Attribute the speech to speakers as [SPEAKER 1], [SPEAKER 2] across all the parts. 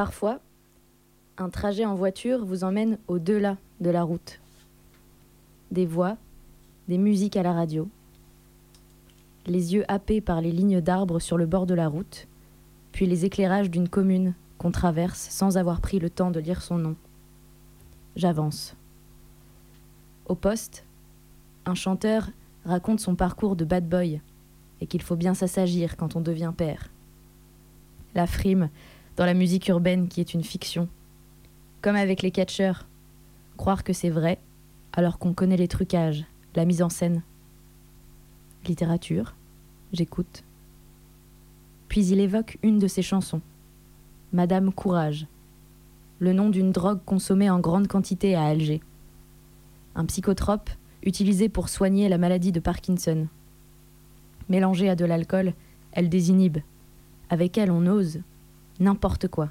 [SPEAKER 1] Parfois, un trajet en voiture vous emmène au-delà de la route. Des voix, des musiques à la radio, les yeux happés par les lignes d'arbres sur le bord de la route, puis les éclairages d'une commune qu'on traverse sans avoir pris le temps de lire son nom. J'avance. Au poste, un chanteur raconte son parcours de bad boy et qu'il faut bien s'assagir quand on devient père. La frime dans la musique urbaine qui est une fiction. Comme avec les catcheurs, croire que c'est vrai alors qu'on connaît les trucages, la mise en scène. Littérature, j'écoute. Puis il évoque une de ses chansons, Madame Courage, le nom d'une drogue consommée en grande quantité à Alger. Un psychotrope utilisé pour soigner la maladie de Parkinson. Mélangée à de l'alcool, elle désinhibe. Avec elle, on ose n'importe quoi.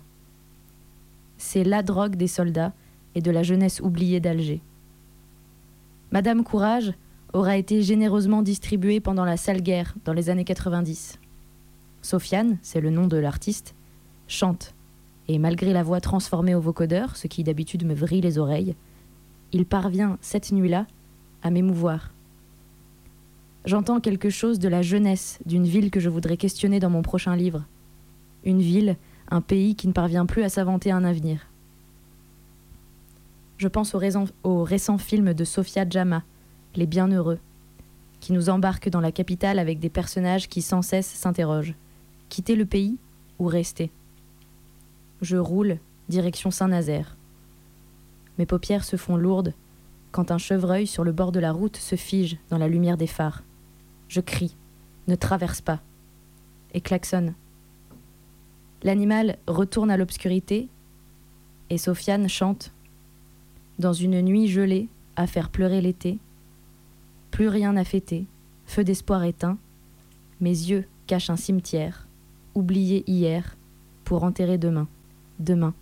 [SPEAKER 1] C'est la drogue des soldats et de la jeunesse oubliée d'Alger. Madame Courage aura été généreusement distribuée pendant la sale guerre dans les années 90. Sofiane, c'est le nom de l'artiste, chante. Et malgré la voix transformée au vocodeur, ce qui d'habitude me vrille les oreilles, il parvient cette nuit-là à m'émouvoir. J'entends quelque chose de la jeunesse d'une ville que je voudrais questionner dans mon prochain livre. Une ville, un pays qui ne parvient plus à s'inventer un avenir. Je pense au, récent, au récent film de Sofia Jama, Les Bienheureux, qui nous embarque dans la capitale avec des personnages qui sans cesse s'interrogent. Quitter le pays ou rester? Je roule, direction Saint-Nazaire. Mes paupières se font lourdes quand un chevreuil sur le bord de la route se fige dans la lumière des phares. Je crie Ne traverse pas et klaxonne. L'animal retourne à l'obscurité et Sofiane chante Dans une nuit gelée à faire pleurer l'été, plus rien n'a fêté, feu d'espoir éteint, mes yeux cachent un cimetière, oublié hier, pour enterrer demain, demain.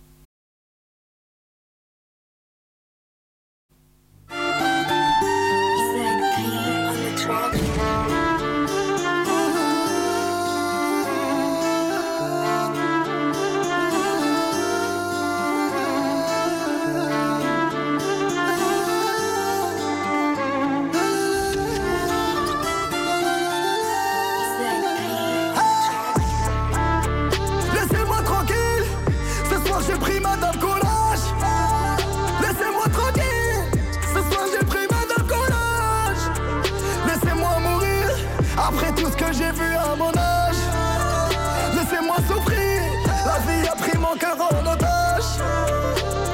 [SPEAKER 2] En otage.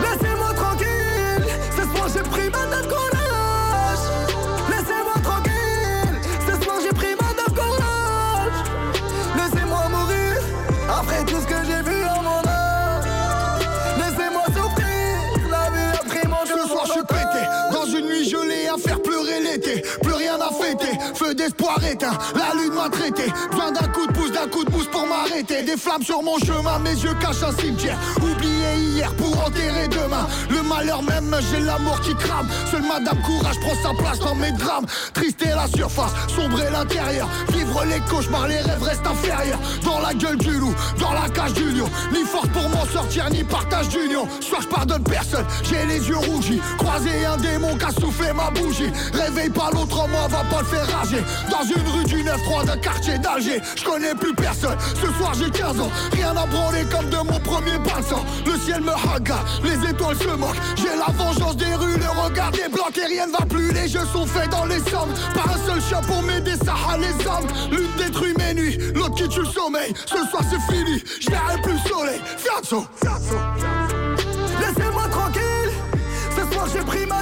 [SPEAKER 2] Laissez-moi tranquille, ce soir j'ai pris madame collage. Laissez-moi tranquille, ce soir j'ai pris madame collage. Laissez-moi mourir après tout ce que j'ai vu en mon âge. Laissez-moi souffrir, la vie a pris mon
[SPEAKER 3] Ce soir je suis pété dans une nuit gelée à faire pleurer l'été. Plus rien à fêter, feu d'espoir éteint. La lune m'a traité. Besoin Des flammes sur mon chemin, mes yeux cachent un cimetière. Oublié hier pour enterrer demain. Le malheur même, j'ai l'amour qui crame. Seule Madame Courage prend sa place dans mes drames. Triste est la surface, sombre est l'intérieur. Vivre les cauchemars, les rêves restent inférieurs. Dans la gueule du loup, dans la cage du lion. Ni force pour m'en sortir, ni partage d'union. Soit je pardonne personne, j'ai les yeux rougis. Croisé un démon qui a soufflé ma bougie. Réveille pas l'autre moi, va pas le faire rager. Dans une rue du 9-3 d'un quartier d'Alger. Je connais plus personne, ce soir j'ai 15 ans. Rien à branler comme de mon premier sang. Le ciel me regarde, les étoiles se moquent. J'ai la vengeance des rues, le regard des blocs et rien ne va plus. Les jeux sont faits dans les sommes. Pas un seul chat pour m'aider, ça a les hommes. L'une détruit mes nuits, l'autre qui tue le sommeil. Ce soir c'est fini, je verrai plus le soleil. Fianzo.
[SPEAKER 2] Laissez-moi tranquille, ce soir j'ai pris madame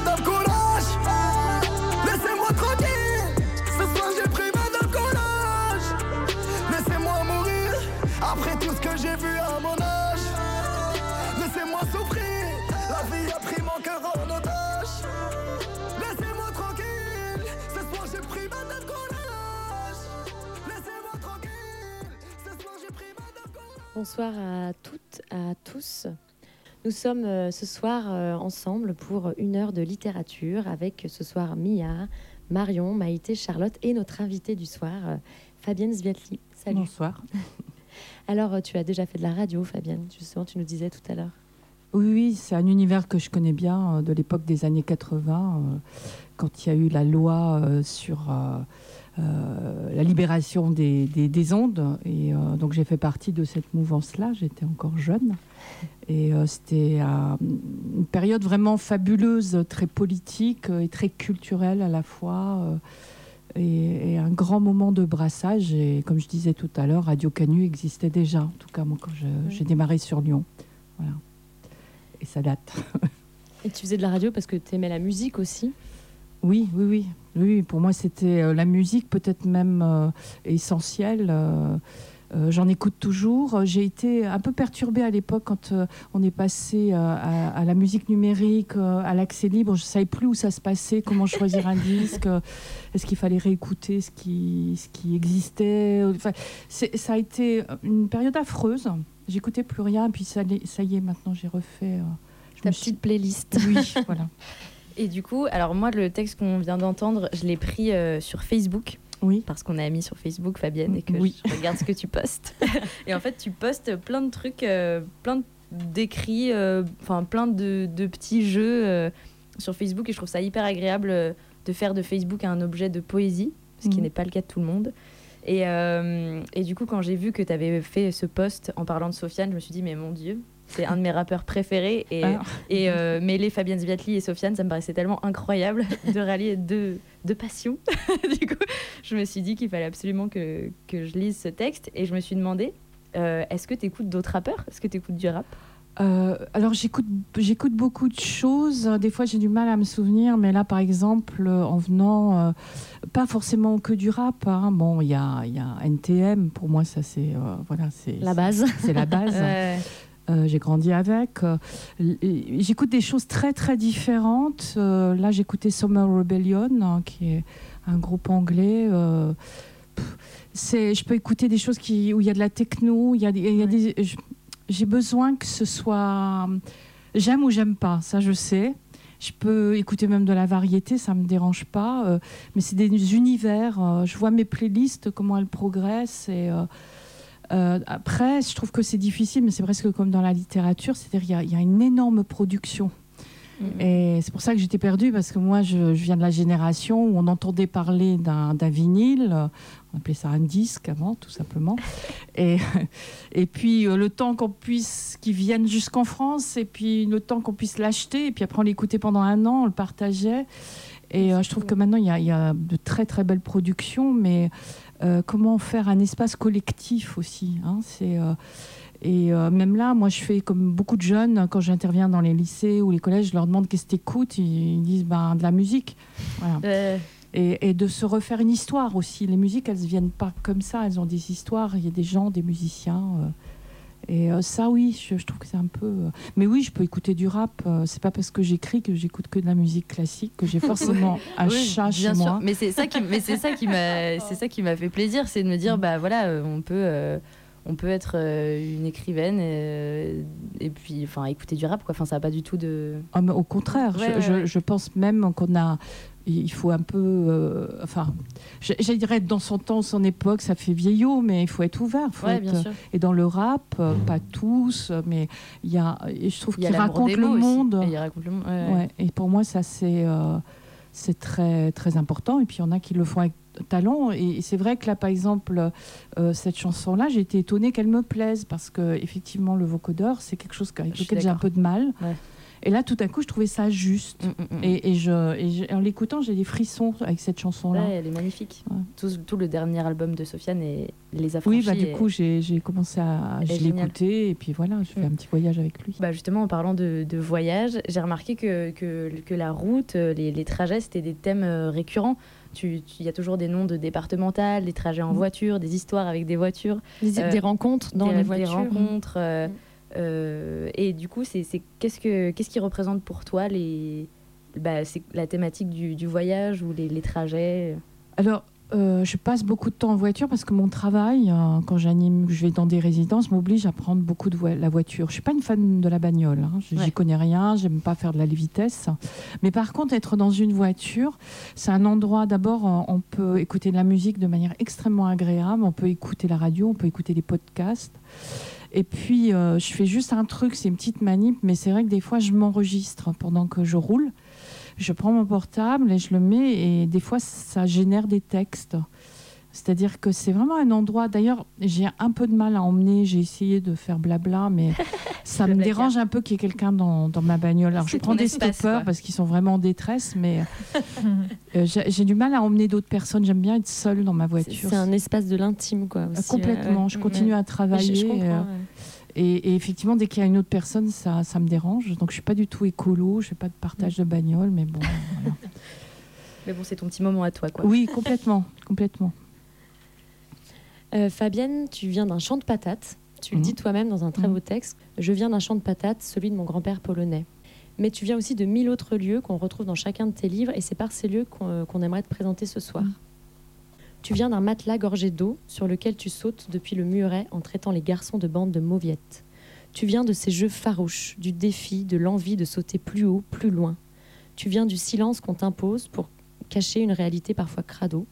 [SPEAKER 1] Bonsoir à toutes, à tous.
[SPEAKER 4] Nous sommes euh, ce soir euh, ensemble pour une heure de littérature avec ce soir Mia, Marion, Maïté, Charlotte et notre invitée du soir, euh, Fabienne Zviatli. Salut.
[SPEAKER 5] Bonsoir.
[SPEAKER 4] Alors, tu as déjà fait de la radio, Fabienne, justement, tu nous disais tout à l'heure.
[SPEAKER 5] Oui, oui, c'est un univers que je connais bien de l'époque des années 80, quand il y a eu la loi sur euh, la libération des, des, ondes. Et euh, donc j'ai fait partie de cette mouvance-là. J'étais encore jeune. Et euh, c'était une période vraiment fabuleuse, très politique et très culturelle à la fois. Et, un grand moment de brassage. Et comme je disais tout à l'heure, Radio Canu existait déjà, en tout cas moi quand j'ai démarré sur Lyon. Voilà. Et ça date.
[SPEAKER 4] et tu faisais de la radio parce que tu aimais la musique aussi?
[SPEAKER 5] Oui, oui, oui. Oui, pour moi, c'était euh, la musique, peut-être même euh, essentielle. Euh, j'en écoute toujours. J'ai été un peu perturbée à l'époque quand on est passé à, la musique numérique, à l'accès libre. Je ne savais plus où ça se passait, comment choisir un disque. Est-ce qu'il fallait réécouter ce qui, ce qui existait Ça a été une période affreuse. J'écoutais plus rien. Puis ça, ça y est, maintenant j'ai refait.
[SPEAKER 4] Ta petite playlist.
[SPEAKER 5] Oui, voilà.
[SPEAKER 1] Et du coup, alors moi, le texte qu'on vient d'entendre, je l'ai pris euh, sur Facebook.
[SPEAKER 5] Oui.
[SPEAKER 1] Parce qu'on a mis sur Facebook, Fabienne, et que je regarde ce que tu postes. et en fait, tu postes plein de trucs, euh, plein d'écrits, euh, enfin plein de, petits jeux sur Facebook. Et je trouve ça hyper agréable de faire de Facebook un objet de poésie, ce qui mhm. n'est pas le cas de tout le monde. Et, et du coup, quand j'ai vu que tu avais fait ce post en parlant de Sofiane, je me suis dit, mais mon Dieu, c'est un de mes rappeurs préférés. Et, ah. et euh, mêler Fabienne Zviatli et Sofiane, ça me paraissait tellement incroyable de rallier deux, deux passions. du coup, je me suis dit qu'il fallait absolument que, que, je lise ce texte. Et je me suis demandé, euh, est-ce que tu écoutes d'autres rappeurs? Est-ce que tu écoutes du rap?
[SPEAKER 5] Euh, alors j'écoute j'écoute beaucoup de choses. Des fois j'ai du mal à me souvenir, mais là par exemple en venant, pas forcément que du rap. Hein. Bon, il y a, y a NTM. Pour moi ça c'est voilà c'est
[SPEAKER 4] la base.
[SPEAKER 5] C'est la base. Euh, j'ai grandi avec. Euh, j'écoute des choses très très différentes. Euh, là, j'écoutais Summer Rebellion, hein, qui est un groupe anglais. c'est, je peux écouter des choses qui, où il y a de la techno. Il y a, des, j'ai besoin que ce soit. J'aime ou j'aime pas, ça je sais. Je peux écouter même de la variété, ça me dérange pas. mais c'est des univers. je vois mes playlists, comment elles progressent et euh, après, je trouve que c'est difficile, mais c'est presque comme dans la littérature, c'est-à-dire qu'il y, a une énorme production. Mm-hmm. Et c'est pour ça que j'étais perdue, parce que moi, je, viens de la génération où on entendait parler d'un vinyle, on appelait ça un disque avant, tout simplement. Et, et puis, euh, le temps qu'on puisse, qu'il vienne jusqu'en France, et puis le temps qu'on puisse l'acheter, et puis après, on l'écoutait pendant un an, on le partageait. Et euh, je trouve que maintenant, il y, il y, a, de très, très belles productions, mais comment faire un espace collectif aussi. Hein, c'est euh, et euh, même là, moi, je fais comme beaucoup de jeunes, quand j'interviens dans les lycées ou les collèges, je leur demande qu'est-ce que tu écoutes. Ils disent ben, de la musique. Et, et, de se refaire une histoire aussi. Les musiques, elles ne viennent pas comme ça, elles ont des histoires. Il y a des gens, des musiciens. Et euh, ça, oui, je, trouve que c'est un peu. Euh, mais oui, je peux écouter du rap. Euh, c'est pas parce que j'écris que j'écoute que de la musique classique que j'ai forcément un chat chez moi.
[SPEAKER 1] Mais c'est ça qui, mais c'est ça qui m'a, c'est ça qui m'a fait plaisir, c'est de me dire, bah voilà, on peut. on peut être une écrivaine et, puis enfin écouter du rap quoi enfin ça n'a pas du tout de
[SPEAKER 5] ah, au contraire je, je, pense même qu'on a il faut un peu. Euh, enfin, je, dirais dans son temps, son époque, ça fait vieillot, mais il faut être ouvert. Faut et dans le rap, euh, pas tous, mais il y a. Je trouve qu'il raconte, le monde.
[SPEAKER 1] Et, raconte le monde.
[SPEAKER 5] et pour moi, ça, c'est. Euh, c'est très, très important. Et puis, il y en a qui le font avec talent. Et c'est vrai que là, par exemple, cette chanson-là, j'ai été étonnée qu'elle me plaise parce que effectivement, le vocodeur, c'est quelque chose avec lequel j'ai un peu de mal. Et là, tout à coup, je trouvais ça juste. Mm, mm, mm. Et, je, en l'écoutant, j'ai des frissons avec cette chanson-là.
[SPEAKER 1] elle est magnifique. Tout, le dernier album de Sofiane et Les Affranchis.
[SPEAKER 5] Oui, bah, du coup, j'ai commencé à. l'écouter et puis voilà, je fais un petit voyage avec lui.
[SPEAKER 1] Bah, justement, en parlant de, voyage, j'ai remarqué que, que, la route, les, trajets, c'était des thèmes euh, récurrents. Il y a toujours des noms de départementales, des trajets en voiture, des histoires avec des voitures.
[SPEAKER 4] Des, euh, rencontres dans les voitures.
[SPEAKER 1] Des rencontres. Euh, euh, et du coup, c'est qu'est-ce que qu'est-ce qui représente pour toi les bah, c'est la thématique du, du, voyage ou les, les trajets?
[SPEAKER 5] Alors, euh, je passe beaucoup de temps en voiture parce que mon travail, euh, quand j'anime, je vais dans des résidences, m'oblige à prendre beaucoup de la voiture. Je suis pas une fan de la bagnole. Hein. J'y
[SPEAKER 4] Ouais.
[SPEAKER 5] connais rien. J'aime pas faire de la vitesse. Mais par contre, être dans une voiture, c'est un endroit. D'abord, on peut écouter de la musique de manière extrêmement agréable. On peut écouter la radio, on peut écouter des podcasts. Et puis, euh, je fais juste un truc, c'est une petite manip, mais c'est vrai que des fois, je m'enregistre pendant que je roule. Je prends mon portable et je le mets, et des fois, ça génère des textes. C'est-à-dire que c'est vraiment un endroit. D'ailleurs, j'ai un peu de mal à emmener. J'ai essayé de faire blabla, mais ça me dérange un peu qu'il y ait quelqu'un dans, dans ma bagnole. Alors, je prends des
[SPEAKER 1] espace,
[SPEAKER 5] stoppeurs
[SPEAKER 1] quoi.
[SPEAKER 5] parce qu'ils sont vraiment en détresse, mais euh, j'ai j'ai du mal à emmener d'autres personnes. J'aime bien être seule dans ma voiture.
[SPEAKER 4] c'est un espace de l'intime, quoi.
[SPEAKER 5] Euh,
[SPEAKER 4] aussi,
[SPEAKER 5] Complètement.
[SPEAKER 4] ouais,
[SPEAKER 5] Je
[SPEAKER 4] ouais.
[SPEAKER 5] continue à
[SPEAKER 4] Mais
[SPEAKER 5] travailler.
[SPEAKER 4] Je, je comprends,
[SPEAKER 5] euh,
[SPEAKER 4] ouais.
[SPEAKER 5] et, et effectivement, dès qu'il y a une autre personne, ça, ça me dérange. Donc, je suis pas du tout écolo, je fais pas de partage de bagnole, mais bon. voilà.
[SPEAKER 1] Mais bon, c'est ton petit moment à toi, quoi.
[SPEAKER 5] Oui, complètement, complètement.
[SPEAKER 4] Euh, Fabienne, tu viens d'un champ de patates. Tu le
[SPEAKER 5] Mhm.
[SPEAKER 4] dis toi-même dans un très
[SPEAKER 5] Mhm.
[SPEAKER 4] beau texte. Je viens d'un champ de patates, celui de mon grand-père polonais. Mais tu viens aussi de mille autres lieux qu'on retrouve dans chacun de tes livres, et c'est par ces lieux qu'on euh, aimerait te présenter ce soir.
[SPEAKER 5] Mhm.
[SPEAKER 4] Tu viens d'un matelas gorgé d'eau sur lequel tu sautes depuis le muret en traitant les garçons de bande de mauviettes. Tu viens de ces jeux farouches, du défi, de l'envie de sauter plus haut, plus loin. Tu viens du silence qu'on t'impose pour cacher une réalité parfois crado.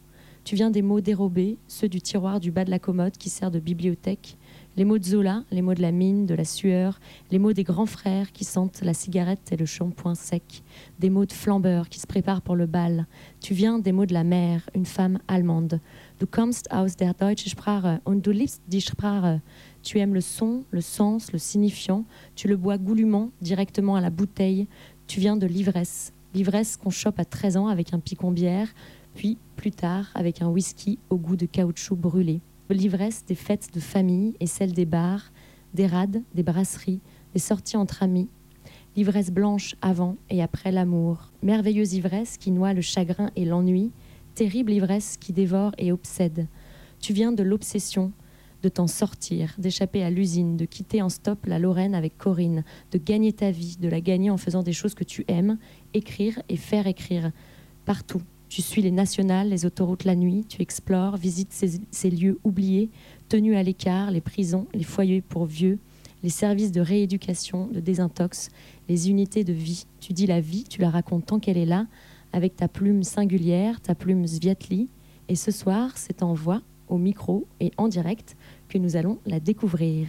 [SPEAKER 4] Tu viens des mots dérobés, ceux du tiroir du bas de la commode qui sert de bibliothèque, les mots de Zola, les mots de la mine, de la sueur, les mots des grands frères qui sentent la cigarette et le shampoing sec, des mots de flambeur qui se préparent pour le bal. Tu viens des mots de la mère, une femme allemande. Du kommst aus der deutschen Sprache und du liebst die Sprache. Tu aimes le son, le sens, le signifiant. Tu le bois goulûment, directement à la bouteille. Tu viens de l'ivresse. L'ivresse qu'on chope à 13 ans avec un picon bière, puis plus tard avec un whisky au goût de caoutchouc brûlé. L'ivresse des fêtes de famille et celle des bars, des rades, des brasseries, des sorties entre amis. L'ivresse blanche avant et après l'amour. Merveilleuse ivresse qui noie le chagrin et l'ennui. Terrible ivresse qui dévore et obsède. Tu viens de l'obsession, de t'en sortir, d'échapper à l'usine, de quitter en stop la Lorraine avec Corinne, de gagner ta vie, de la gagner en faisant des choses que tu aimes, écrire et faire écrire. Partout. Tu suis les nationales, les autoroutes la nuit, tu explores, visites ces, lieux oubliés, tenus à l'écart, les prisons, les foyers pour vieux, les services de rééducation, de désintox, les unités de vie. Tu dis la vie, tu la racontes tant qu'elle est là, avec ta plume singulière, ta plume Sviatli. Et ce soir, c'est en voix, au micro et en direct que nous allons la découvrir.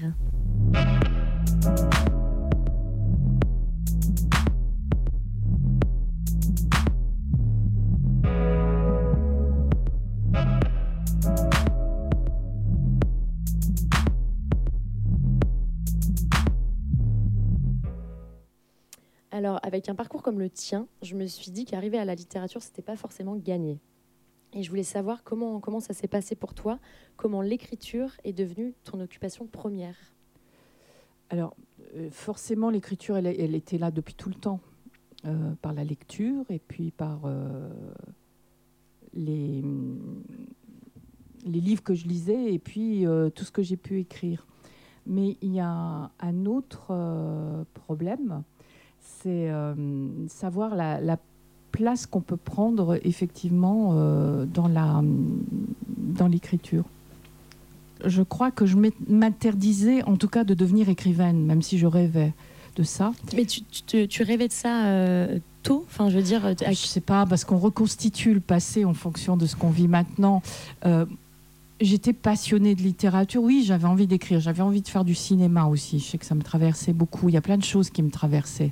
[SPEAKER 4] Avec un parcours comme le tien, je me suis dit qu'arriver à la littérature, c'était pas forcément gagné. Et je voulais savoir comment, ça s'est passé pour toi, comment l'écriture est devenue ton occupation première.
[SPEAKER 5] Alors, euh, forcément, l'écriture, elle, était là depuis tout le temps, euh, par la lecture et puis par euh, les, livres que je lisais et puis tout ce que j'ai pu écrire. Mais il y a un autre problème, c'est euh, savoir la, la place qu'on peut prendre effectivement euh, dans la dans l'écriture. Je crois que je m'interdisais en tout cas de devenir écrivaine, même si je rêvais de ça.
[SPEAKER 4] Mais tu, tu, tu rêvais de ça euh, tôt? Enfin, je veux dire, euh,
[SPEAKER 5] Je sais pas, parce qu'on reconstitue le passé en fonction de ce qu'on vit maintenant. Euh, J'étais passionnée de littérature. Oui, j'avais envie d'écrire. J'avais envie de faire du cinéma aussi. Je sais que ça me traversait beaucoup. Il y a plein de choses qui me traversaient.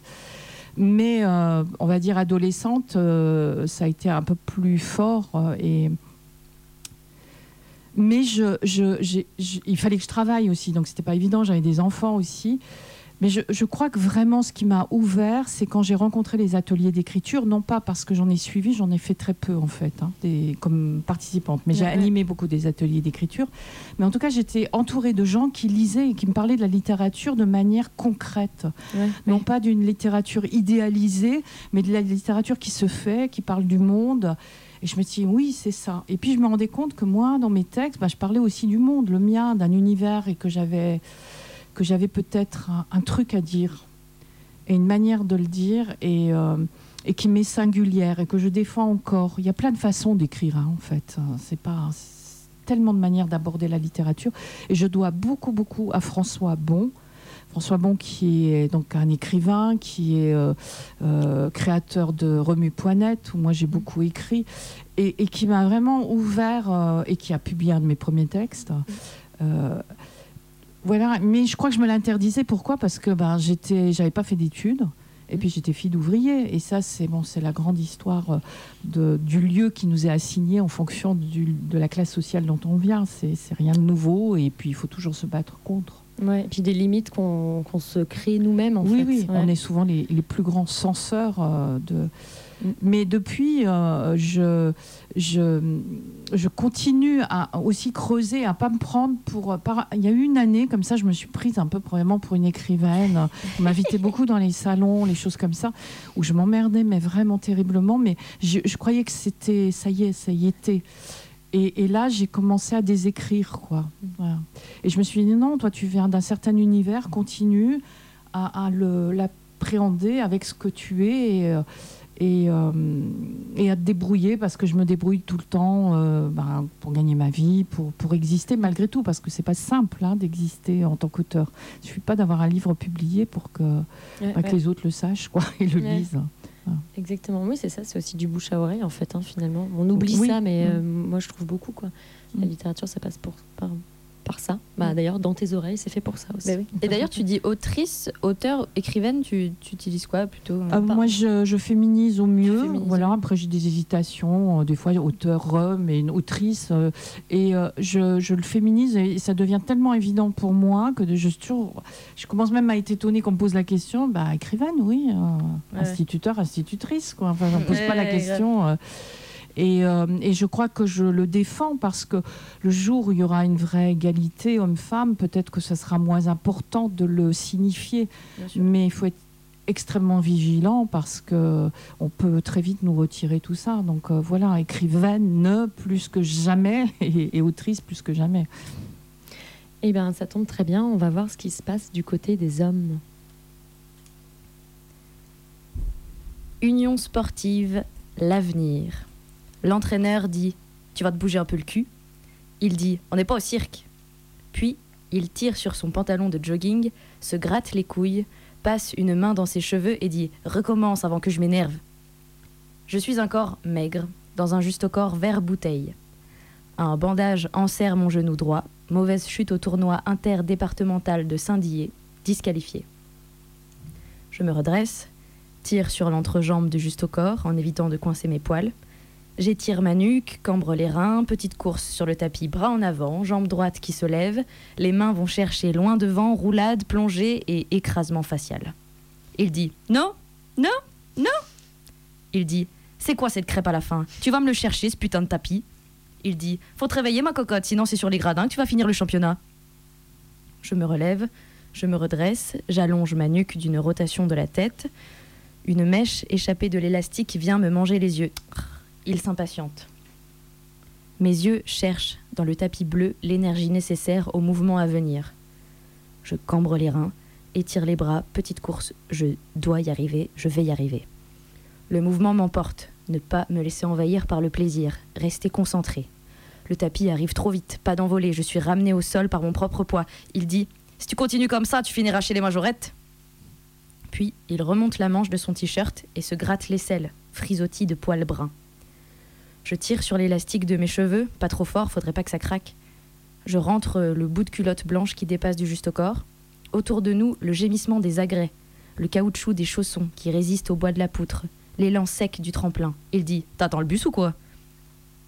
[SPEAKER 5] Mais euh, on va dire adolescente, euh, ça a été un peu plus fort. euh. Mais il fallait que je travaille aussi. Donc, c'était pas évident. J'avais des enfants aussi. Mais je, je crois que vraiment ce qui m'a ouvert, c'est quand j'ai rencontré les ateliers d'écriture, non pas parce que j'en ai suivi, j'en ai fait très peu en fait, hein, des- comme participante, mais j'ai
[SPEAKER 4] Ouais,
[SPEAKER 5] animé beaucoup des ateliers d'écriture. Mais en tout cas, j'étais entourée de gens qui lisaient et qui me parlaient de la littérature de manière concrète,
[SPEAKER 4] Ouais,
[SPEAKER 5] non pas d'une littérature idéalisée, mais de la littérature qui se fait, qui parle du monde. Et je me dis, oui, c'est ça. Et puis je me rendais compte que moi, dans mes textes, bah, je parlais aussi du monde, le mien, d'un univers, et que j'avais que j'avais peut-être un, truc à dire et une manière de le dire. Et, euh, et qui m'est singulière et que je défends encore. Il y a plein de façons d'écrire, hein, en fait. C'est pas tellement de manières d'aborder la littérature. Et je dois beaucoup, beaucoup à François Bon. François Bon, qui est donc un écrivain, qui est euh, euh, créateur de Remue Poinette, où moi j'ai beaucoup écrit, et, qui m'a vraiment ouvert, euh, et qui a publié un de mes premiers textes. Voilà, mais je crois que je me l'interdisais. Pourquoi? Parce que ben, j'étais, j'avais pas fait d'études. Et puis j'étais fille d'ouvrier. Et ça, c'est bon, c'est la grande histoire euh, de, du lieu qui nous est assigné en fonction de la classe sociale dont on vient. C'est rien de nouveau. Et puis il faut toujours se battre contre.
[SPEAKER 4] Ouais, et puis des limites qu'on se crée nous-mêmes. En
[SPEAKER 5] oui,
[SPEAKER 4] fait.
[SPEAKER 5] oui, on est souvent les, les plus grands censeurs euh, de, mais depuis, euh, je, je, je, continue à aussi creuser, à pas me prendre pour. il y a eu une année comme ça, je me suis prise un peu probablement pour une écrivaine. On m'invitait beaucoup dans les salons, les choses comme ça, où je m'emmerdais, mais vraiment terriblement. Mais je, je croyais que c'était, ça y est, ça y était. Et, et, là, j'ai commencé à désécrire, quoi. Voilà. Et je me suis dit, non, toi, tu viens d'un certain univers, continue à, à l'appréhender avec ce que tu es. Et, euh, et, euh, et, à te débrouiller parce que je me débrouille tout le temps euh, ben, pour gagner ma vie, pour, pour exister malgré tout, parce que c'est pas simple hein, d'exister en tant qu'auteur. Il suffit pas d'avoir un livre publié pour que, ben, que les autres le sachent quoi, et le lisent.
[SPEAKER 4] Exactement, oui, c'est ça, c'est aussi du bouche à oreille en fait, hein, finalement. On oublie ça, mais euh, moi je trouve beaucoup. Quoi. La mm. littérature, ça passe pour, par, par ça. Bah, mm. D'ailleurs, dans tes oreilles, c'est fait pour ça aussi.
[SPEAKER 1] Bah Et d'ailleurs, tu dis autrice, auteur, écrivaine, tu, tu utilises quoi plutôt euh,
[SPEAKER 5] euh, Moi, je, je, féminise au mieux. Voilà, après, j'ai des hésitations. Euh, des fois, auteur, mais une autrice. et je, je, le féminise et ça devient tellement évident pour moi que je, je commence même à être étonnée qu'on me pose la question. Bah, écrivaine, oui. Instituteur, institutrice. Quoi. Enfin, on ne pose pas la question. Euh, et, je crois que je le défends parce que le jour où il y aura une vraie égalité homme-femme, peut-être que ce sera moins important de le signifier. Mais il faut être extrêmement vigilant parce que on peut très vite nous retirer tout ça. Donc euh, voilà, écrivaine plus que jamais et, autrice plus que jamais.
[SPEAKER 4] Eh bien, ça tombe très bien. On va voir ce qui se passe du côté des hommes.
[SPEAKER 1] Union sportive, l'avenir. L'entraîneur dit Tu vas te bouger un peu le cul. Il dit On n'est pas au cirque. Puis, il tire sur son pantalon de jogging, se gratte les couilles, passe une main dans ses cheveux et dit Recommence avant que je m'énerve. Je suis un corps maigre, dans un juste corps vert bouteille. Un bandage enserre mon genou droit, mauvaise chute au tournoi interdépartemental de Saint-Dié, disqualifié. Je me redresse, tire sur l'entrejambe du juste corps en évitant de coincer mes poils, J'étire ma nuque, cambre les reins, petite course sur le tapis, bras en avant, jambe droite qui se lève, les mains vont chercher loin devant, roulade, plongée et écrasement facial. Il dit Non, non, non Il dit C'est quoi cette crêpe à la fin? Tu vas me le chercher, ce putain de tapis Il dit Faut te réveiller, ma cocotte, sinon c'est sur les gradins que tu vas finir le championnat. Je me relève, je me redresse, j'allonge ma nuque d'une rotation de la tête. Une mèche échappée de l'élastique vient me manger les yeux. Il s'impatiente. Mes yeux cherchent dans le tapis bleu l'énergie nécessaire au mouvement à venir. Je cambre les reins, étire les bras, petite course, je dois y arriver, je vais y arriver. Le mouvement m'emporte, ne pas me laisser envahir par le plaisir, rester concentré. Le tapis arrive trop vite, pas d'envolée, je suis ramené au sol par mon propre poids. Il dit Si tu continues comme ça, tu finiras chez les majorettes. Puis il remonte la manche de son t-shirt et se gratte l'aisselle, frisottis de poils bruns. Je tire sur l'élastique de mes cheveux, pas trop fort, faudrait pas que ça craque. Je rentre le bout de culotte blanche qui dépasse du juste au corps. Autour de nous, le gémissement des agrès, le caoutchouc des chaussons qui résistent au bois de la poutre, l'élan sec du tremplin. Il dit T'attends le bus ou quoi?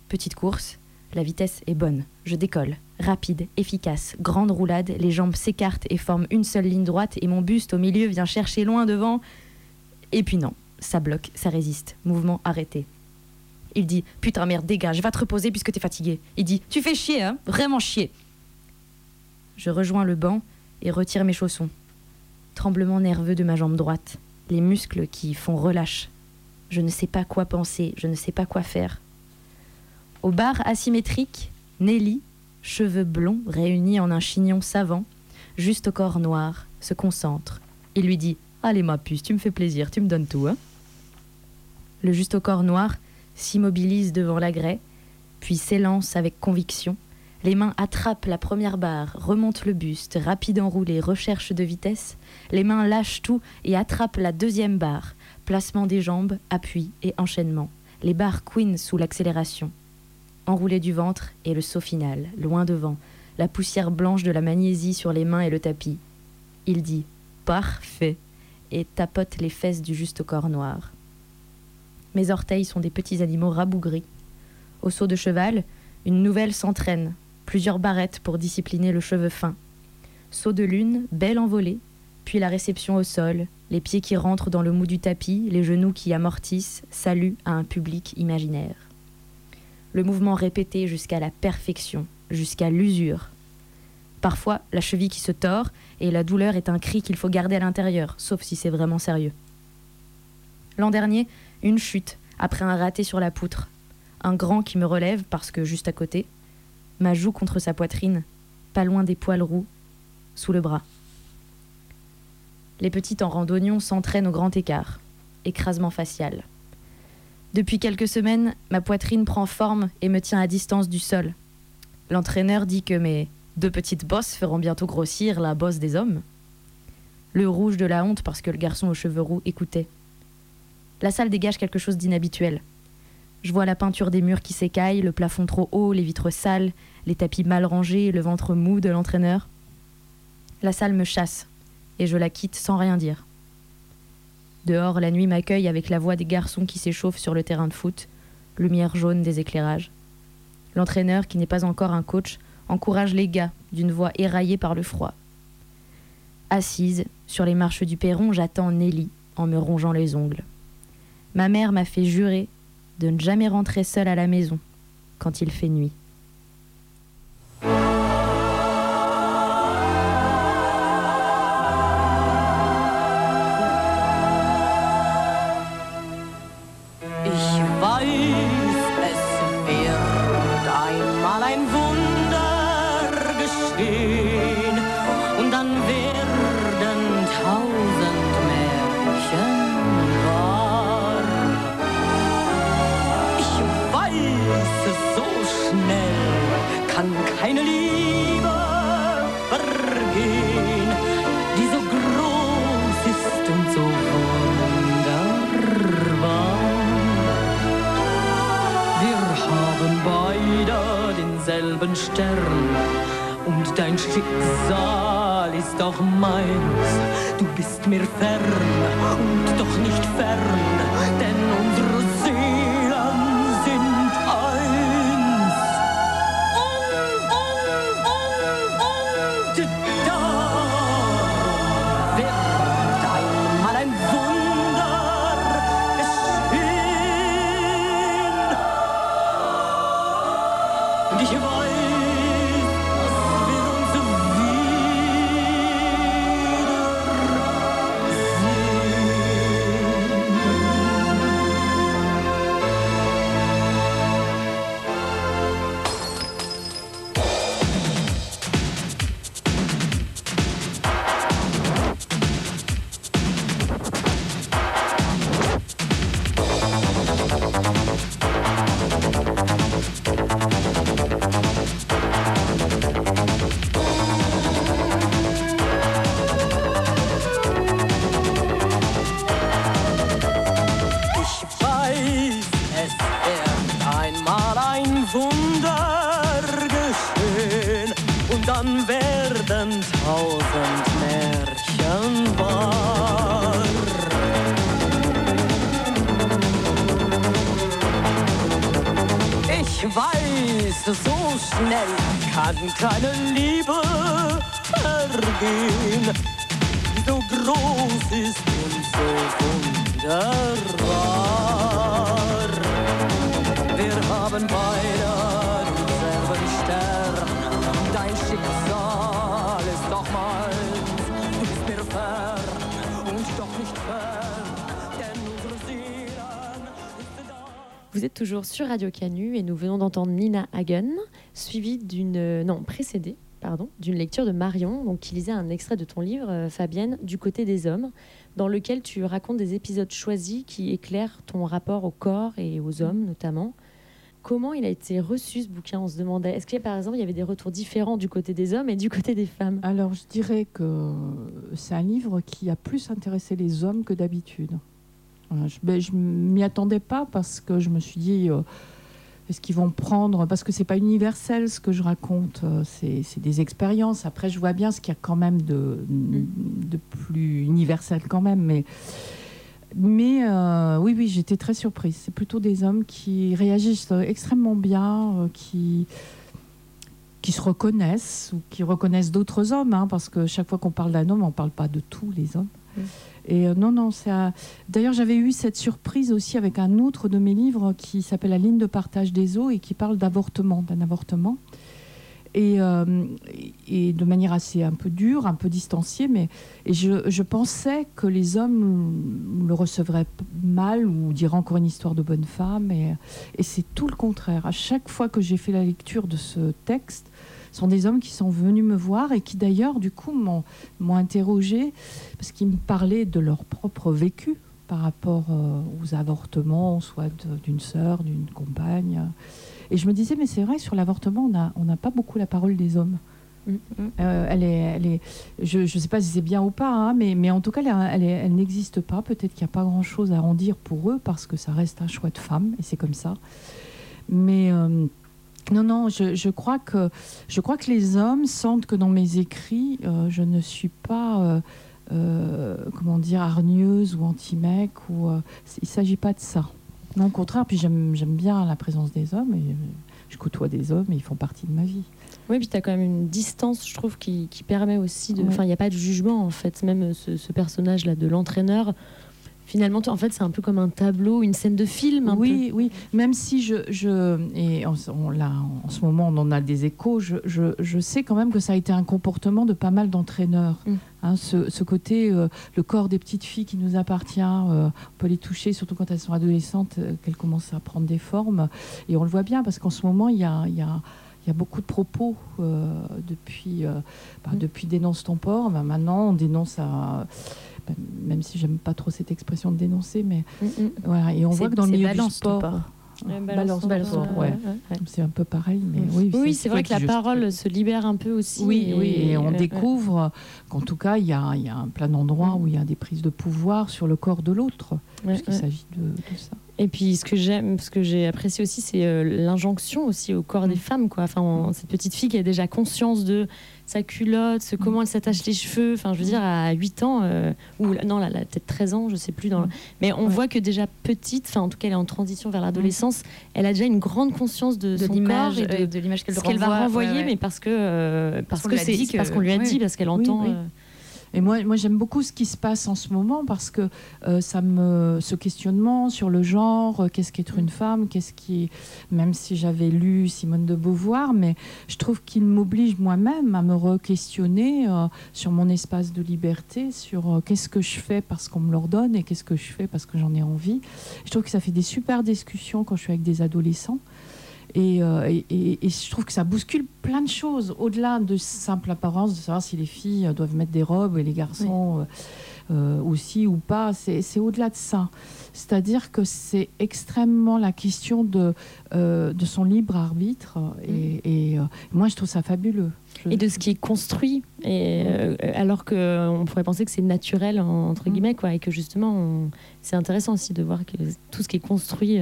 [SPEAKER 1] Petite course, la vitesse est bonne. Je décolle. Rapide, efficace, grande roulade, les jambes s'écartent et forment une seule ligne droite et mon buste au milieu vient chercher loin devant. Et puis non, ça bloque, ça résiste. Mouvement arrêté. Il dit Putain, merde, dégage, va te reposer puisque t'es fatigué. Il dit Tu fais chier, hein Vraiment chier. Je rejoins le banc et retire mes chaussons. Tremblement nerveux de ma jambe droite, les muscles qui font relâche. Je ne sais pas quoi penser, je ne sais pas quoi faire. Au bar asymétrique, Nelly, cheveux blonds réunis en un chignon savant, juste au corps noir, se concentre. Il lui dit Allez, ma puce, tu me fais plaisir, tu me donnes tout, hein Le juste au corps noir s'immobilise devant la grès, puis s'élance avec conviction. Les mains attrapent la première barre, remontent le buste, rapide enroulé, recherche de vitesse. Les mains lâchent tout et attrapent la deuxième barre. Placement des jambes, appui et enchaînement. Les barres queen sous l'accélération. Enroulé du ventre et le saut final, loin devant. La poussière blanche de la magnésie sur les mains et le tapis. Il dit Parfait et tapote les fesses du juste corps noir. Mes orteils sont des petits animaux rabougris. Au saut de cheval, une nouvelle s'entraîne, plusieurs barrettes pour discipliner le cheveu fin. Saut de lune, belle envolée, puis la réception au sol, les pieds qui rentrent dans le mou du tapis, les genoux qui amortissent, salut à un public imaginaire. Le mouvement répété jusqu'à la perfection, jusqu'à l'usure. Parfois, la cheville qui se tord, et la douleur est un cri qu'il faut garder à l'intérieur, sauf si c'est vraiment sérieux. L'an dernier, une chute, après un raté sur la poutre. Un grand qui me relève, parce que juste à côté, ma joue contre sa poitrine, pas loin des poils roux, sous le bras. Les petites en randonnion s'entraînent au grand écart, écrasement facial. Depuis quelques semaines, ma poitrine prend forme et me tient à distance du sol. L'entraîneur dit que mes deux petites bosses feront bientôt grossir la bosse des hommes. Le rouge de la honte parce que le garçon aux cheveux roux écoutait. La salle dégage quelque chose d'inhabituel. Je vois la peinture des murs qui s'écaille, le plafond trop haut, les vitres sales, les tapis mal rangés, le ventre mou de l'entraîneur. La salle me chasse, et je la quitte sans rien dire. Dehors, la nuit m'accueille avec la voix des garçons qui s'échauffent sur le terrain de foot, lumière jaune des éclairages. L'entraîneur, qui n'est pas encore un coach, encourage les gars d'une voix éraillée par le froid. Assise sur les marches du perron, j'attends Nelly en me rongeant les ongles. Ma mère m'a fait jurer de ne jamais rentrer seule à la maison quand il fait nuit.
[SPEAKER 6] Denselben Stern und dein Schicksal ist auch meins. Du bist mir fern und doch nicht fern, denn unsere schnell kann keine Liebe vergehen, die so groß ist und so wunderbar. Wir haben beide denselben Stern, dein Schicksal ist doch meins. Du bist mir fern und doch nicht fern, denn unsere Seelen sind da.
[SPEAKER 4] Vous êtes toujours sur Radio Canu et nous venons d'entendre Nina Hagen, suivie d'une. euh, Non, précédée pardon, d'une lecture de Marion, donc qui lisait un extrait de ton livre, euh, Fabienne, Du côté des hommes, dans lequel tu racontes des épisodes choisis qui éclairent ton rapport au corps et aux hommes notamment. Comment il a été reçu ce bouquin On se demandait. Est-ce qu'il y a par exemple il y avait des retours différents du côté des hommes et du côté des femmes?
[SPEAKER 5] Alors, je dirais que c'est un livre qui a plus intéressé les hommes que d'habitude. Je ben, je m'y attendais pas parce que je me suis dit, euh, est-ce qu'ils vont prendre Parce que c'est pas universel ce que je raconte, euh, c'est des expériences. Après, je vois bien ce qu'il y a quand même de, de plus universel quand même, mais. Mais euh, oui, oui, j'étais très surprise. C'est plutôt des hommes qui réagissent euh, extrêmement bien, qui, qui se reconnaissent ou qui reconnaissent d'autres hommes, hein, parce que chaque fois qu'on parle d'un homme, on ne parle pas de tous les hommes.
[SPEAKER 4] Mm.
[SPEAKER 5] Et euh, non, non, un- D'ailleurs, j'avais eu cette surprise aussi avec un autre de mes livres qui s'appelle La ligne de partage des eaux et qui parle d'avortement, d'un avortement. Et, euh, et de manière assez un peu dure, un peu distanciée, mais et je, je pensais que les hommes le recevraient mal ou diraient encore une histoire de bonne femme. Et, et c'est tout le contraire. À chaque fois que j'ai fait la lecture de ce texte, sont des hommes qui sont venus me voir et qui d'ailleurs, du coup, m'ont m'ont interrogé parce qu'ils me parlaient de leur propre vécu par rapport euh, aux avortements, soit d'une sœur, d'une compagne. Et je me disais, mais c'est vrai, sur l'avortement, on n'a on n'a pas beaucoup la parole des hommes.
[SPEAKER 4] Mm.
[SPEAKER 5] Euh, elle est, elle est, je ne sais pas si c'est bien ou pas, hein, mais, mais en tout cas, elle, elle, elle n'existe pas. Peut-être qu'il n'y a pas grand-chose à en dire pour eux parce que ça reste un choix de femme et c'est comme ça. Mais euh, non, non, je, je crois que, je crois que les hommes sentent que dans mes écrits, euh, je ne suis pas, euh, euh, comment dire, hargneuse ou anti-mec. Ou, il ne s'agit pas de ça. Non, au contraire, puis j'aime bien la présence des hommes et je côtoie des hommes et ils font partie de ma vie.
[SPEAKER 4] Oui, puis tu as quand même une distance, je trouve, qui, qui permet aussi de.
[SPEAKER 5] Ouais.
[SPEAKER 4] Enfin, il n'y a pas de jugement, en fait. Même ce, ce personnage-là de l'entraîneur, finalement, en fait, c'est un peu comme un tableau, une scène de film. Un
[SPEAKER 5] oui, oui. Même si je, je et en, on- là, en ce moment, on en a des échos. Je, je, je sais quand même que ça a été un comportement de pas mal d'entraîneurs.
[SPEAKER 4] Mm.
[SPEAKER 5] Hein, ce, ce côté, euh, le corps des petites filles qui nous appartient, euh, on peut les toucher, surtout quand elles sont adolescentes, euh, qu'elles commencent à prendre des formes. Et on le voit bien parce qu'en ce moment, il y a, il y a il y a beaucoup de propos euh, depuis, euh, bah,
[SPEAKER 4] Mm.
[SPEAKER 5] depuis dénonce ton port. Bah, maintenant, on dénonce à, même si j'aime pas trop cette expression de dénoncer, mais.
[SPEAKER 4] Mm, mm.
[SPEAKER 5] voilà. Et on voit que dans le milieu
[SPEAKER 1] balance
[SPEAKER 5] du sport,
[SPEAKER 1] port.
[SPEAKER 4] Ouais,
[SPEAKER 5] balance, balance, ouais. c'est un peu pareil, mais oui.
[SPEAKER 4] Oui, c'est vrai que la parole se libère un peu aussi.
[SPEAKER 5] Oui, oui, et on
[SPEAKER 4] ouais.
[SPEAKER 5] découvre qu'en tout cas, il y a, il y a un plein d'endroits où il y a des prises de pouvoir sur le corps de l'autre,
[SPEAKER 4] Ouais,
[SPEAKER 5] puisqu'il
[SPEAKER 4] ouais.
[SPEAKER 5] s'agit de, de ça.
[SPEAKER 4] Et puis ce que j'aime, ce que j'ai apprécié aussi, c'est euh, l'injonction aussi au corps des
[SPEAKER 5] Mm.
[SPEAKER 4] femmes, quoi. Enfin, on- cette petite fille qui a déjà conscience de sa culotte, ce, comment elle s'attache les cheveux. Enfin, je veux dire, à 8 ans, euh, ou non, là, peut-être 13 ans, je sais plus. Dans le-
[SPEAKER 5] Mm.
[SPEAKER 4] Mais on
[SPEAKER 5] Ouais.
[SPEAKER 4] voit que déjà petite, enfin, en tout cas, elle est en transition vers l'adolescence, elle a déjà une grande conscience de,
[SPEAKER 1] de
[SPEAKER 4] son
[SPEAKER 1] l'image
[SPEAKER 4] corps et de
[SPEAKER 1] de l'image qu'elle
[SPEAKER 4] ce qu'elle va renvoyer,
[SPEAKER 1] ouais, ouais.
[SPEAKER 4] mais parce que euh, parce que c'est
[SPEAKER 1] dit
[SPEAKER 4] c'est parce
[SPEAKER 1] que-
[SPEAKER 4] qu'on lui a dit, parce qu'elle entend.
[SPEAKER 5] oui.
[SPEAKER 4] euh,
[SPEAKER 5] Et moi, moi j'aime beaucoup ce qui se passe en ce moment parce que euh, ça me, ce questionnement sur le genre, euh, qu'est-ce qu'être une femme, qu'est-ce qui, même si j'avais lu Simone de Beauvoir, mais je trouve qu'il m'oblige moi-même à me re-questionner euh, sur mon espace de liberté, sur qu'est-ce que je fais parce qu'on me l'ordonne et qu'est-ce que je fais parce que j'en ai envie. Je trouve que ça fait des super discussions quand je suis avec des adolescents. Et, euh, et- et- et je trouve que ça bouscule plein de choses, au-delà de simple apparence, de savoir si les filles euh, doivent mettre des robes et les garçons euh, euh, aussi ou pas. C'est au-delà de ça. C'est-à-dire que c'est extrêmement la question de, euh, de son libre arbitre. Et, euh, moi, je trouve ça fabuleux. Je-
[SPEAKER 4] et de ce qui est construit et alors que euh, on pourrait penser que c'est naturel en- entre
[SPEAKER 5] Mm.
[SPEAKER 4] guillemets quoi et que justement on- c'est intéressant aussi de voir que tout ce qui est construit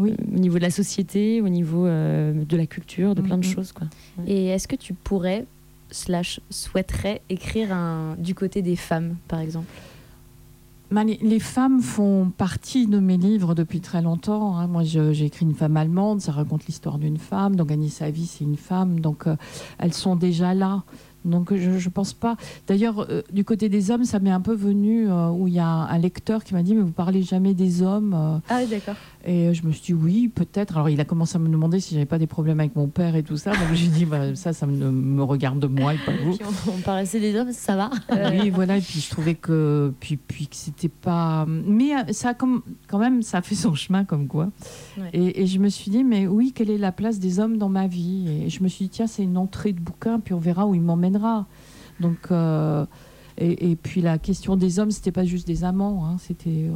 [SPEAKER 5] Oui.
[SPEAKER 4] euh, au niveau de la société au niveau euh, de la culture de plein de
[SPEAKER 5] Mhm.
[SPEAKER 4] choses quoi
[SPEAKER 1] Et est-ce que tu pourrais, slash, souhaiterais écrire un, du côté des femmes, par exemple?
[SPEAKER 5] Bah, les, les femmes font partie de mes livres depuis très longtemps. hein. Moi, j'ai écrit une femme allemande, ça raconte l'histoire d'une femme. Donc, gagner sa vie, c'est une femme. Donc, euh, elles sont déjà là. Donc, je ne pense pas. D'ailleurs, euh, du côté des hommes, ça m'est un peu venu euh, où il y a un lecteur qui m'a dit Mais vous parlez jamais des hommes. euh.
[SPEAKER 1] Ah, d'accord.
[SPEAKER 5] Et euh, je me suis dit oui, peut-être. Alors il a commencé à me demander si j'avais pas des problèmes avec mon père et tout ça. Donc j'ai dit bah, ça, ça me, me regarde moi et pas vous.
[SPEAKER 4] Puis on, on paraissait des hommes, ça va.
[SPEAKER 5] Oui, voilà. Et puis je trouvais que puis puis que c'était pas. Mais euh, ça a comme quand même ça a fait son chemin comme quoi.
[SPEAKER 1] Ouais.
[SPEAKER 5] Et, et je me suis dit mais oui, quelle est la place des hommes dans ma vie? Et je me suis dit tiens, c'est une entrée de bouquin, puis on verra où il m'emmènera. Donc euh, et, et puis la question des hommes, c'était pas juste des amants, hein, c'était euh,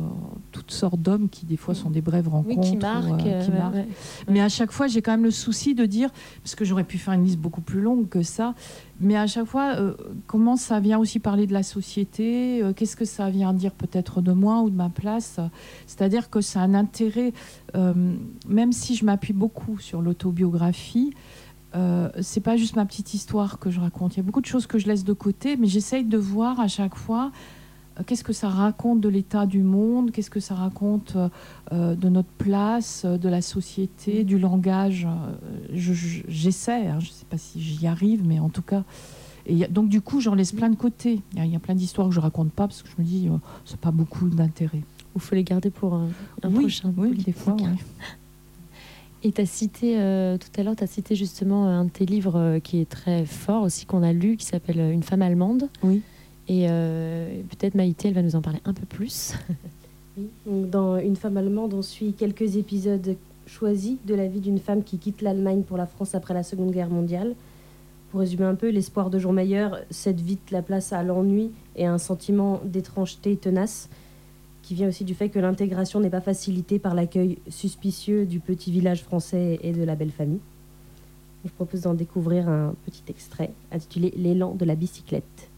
[SPEAKER 5] toutes sortes d'hommes qui des fois sont des brèves rencontres.
[SPEAKER 4] Oui, qui marquent.
[SPEAKER 5] euh, qui
[SPEAKER 4] euh,
[SPEAKER 5] marquent.
[SPEAKER 4] ouais.
[SPEAKER 5] Mais à chaque fois, j'ai quand même le souci de dire, parce que j'aurais pu faire une liste beaucoup plus longue que ça, mais à chaque fois, euh, comment ça vient aussi parler de la société Qu'est-ce que ça vient dire peut-être de moi ou de ma place? C'est-à-dire que ça a un intérêt, même si je m'appuie beaucoup sur l'autobiographie. Euh, c'est pas juste ma petite histoire que je raconte. Il y a beaucoup de choses que je laisse de côté, mais j'essaye de voir à chaque fois euh, qu'est-ce que ça raconte de l'état du monde, qu'est-ce que ça raconte euh, de notre place, de la société, du langage. euh, je- je- J'essaie, hein, je sais pas si j'y arrive, mais en tout cas. Et donc du coup, j'en laisse plein de côté. Il y a- il y, a plein d'histoires que je raconte pas parce que je me dis, c'est pas beaucoup d'intérêt.
[SPEAKER 4] Il faut les garder pour un, un
[SPEAKER 5] oui,
[SPEAKER 4] prochain
[SPEAKER 5] oui, des fois.
[SPEAKER 4] Et tu as cité, euh, tout à l'heure, tu as cité justement un de tes livres euh, qui est très fort aussi, qu'on a lu, qui s'appelle euh, Une femme allemande.
[SPEAKER 5] Oui.
[SPEAKER 4] Et euh, peut-être Maïté, elle va nous en parler un peu plus.
[SPEAKER 7] Oui. Donc, dans Une femme allemande, on suit quelques épisodes choisis de la vie d'une femme qui quitte l'Allemagne pour la France après la Seconde Guerre mondiale. Pour résumer un peu, l'espoir de jours meilleurs cède vite la place à l'ennui et à un sentiment d'étrangeté tenace qui vient aussi du fait que l'intégration n'est pas facilitée par l'accueil suspicieux du petit village français et de la belle famille. Je propose d'en découvrir un petit extrait intitulé L'élan de la bicyclette.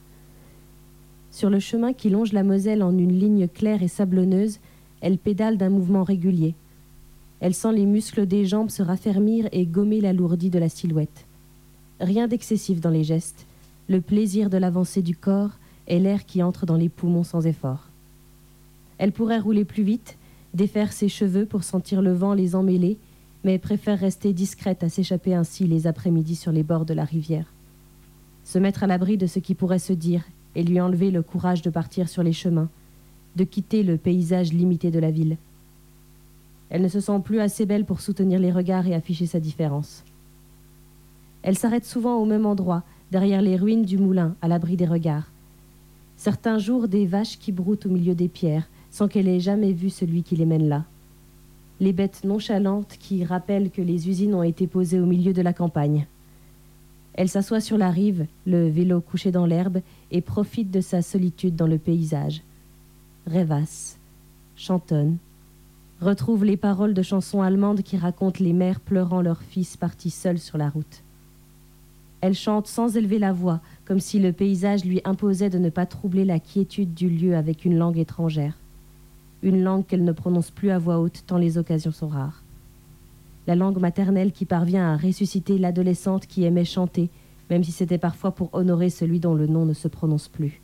[SPEAKER 7] Sur le chemin qui longe la Moselle en une ligne claire et sablonneuse, elle pédale d'un mouvement régulier. Elle sent les muscles des jambes se raffermir et gommer l'alourdie de la silhouette. Rien d'excessif dans les gestes, le plaisir de l'avancée du corps et l'air qui entre dans les poumons sans effort. Elle pourrait rouler plus vite, défaire ses cheveux pour sentir le vent les emmêler, mais préfère rester discrète à s'échapper ainsi les après-midi sur les bords de la rivière. Se mettre à l'abri de ce qui pourrait se dire et lui enlever le courage de partir sur les chemins, de quitter le paysage limité de la ville. Elle ne se sent plus assez belle pour soutenir les regards et afficher sa différence. Elle s'arrête souvent au même endroit, derrière les ruines du moulin, à l'abri des regards. Certains jours, des vaches qui broutent au milieu des pierres, sans qu'elle ait jamais vu celui qui les mène là. Les bêtes nonchalantes qui rappellent que les usines ont été posées au milieu de la campagne. Elle s'assoit sur la rive, le vélo couché dans l'herbe, et profite de sa solitude dans le paysage. Rêvasse, chantonne, retrouve les paroles de chansons allemandes qui racontent les mères pleurant leurs fils partis seuls sur la route. Elle chante sans élever la voix, comme si le paysage lui imposait de ne pas troubler la quiétude du lieu avec une langue étrangère. Une langue qu'elle ne prononce plus à voix haute tant les occasions sont rares. La langue maternelle qui parvient à ressusciter l'adolescente qui aimait chanter, même si c'était parfois pour honorer celui dont le nom ne se prononce plus.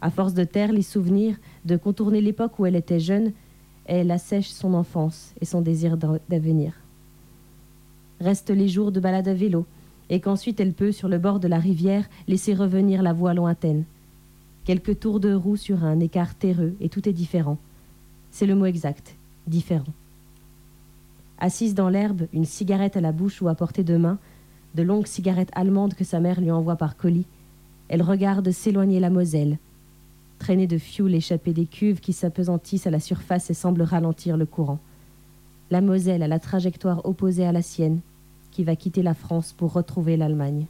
[SPEAKER 7] À force de taire les souvenirs, de contourner l'époque où elle était jeune, elle assèche son enfance et son désir d'a- d'avenir. Restent les jours de balade à vélo, et qu'ensuite elle peut, sur le bord de la rivière, laisser revenir la voix lointaine. Quelques tours de roue sur un écart terreux, et tout est différent. C'est le mot exact, différent. Assise dans l'herbe, une cigarette à la bouche ou à portée de main, de longues cigarettes allemandes que sa mère lui envoie par colis, elle regarde s'éloigner la Moselle. Traînée de fioul échappée des cuves qui s'apesantissent à la surface et semblent ralentir le courant. La Moselle à la trajectoire opposée à la sienne, qui va quitter la France pour retrouver l'Allemagne.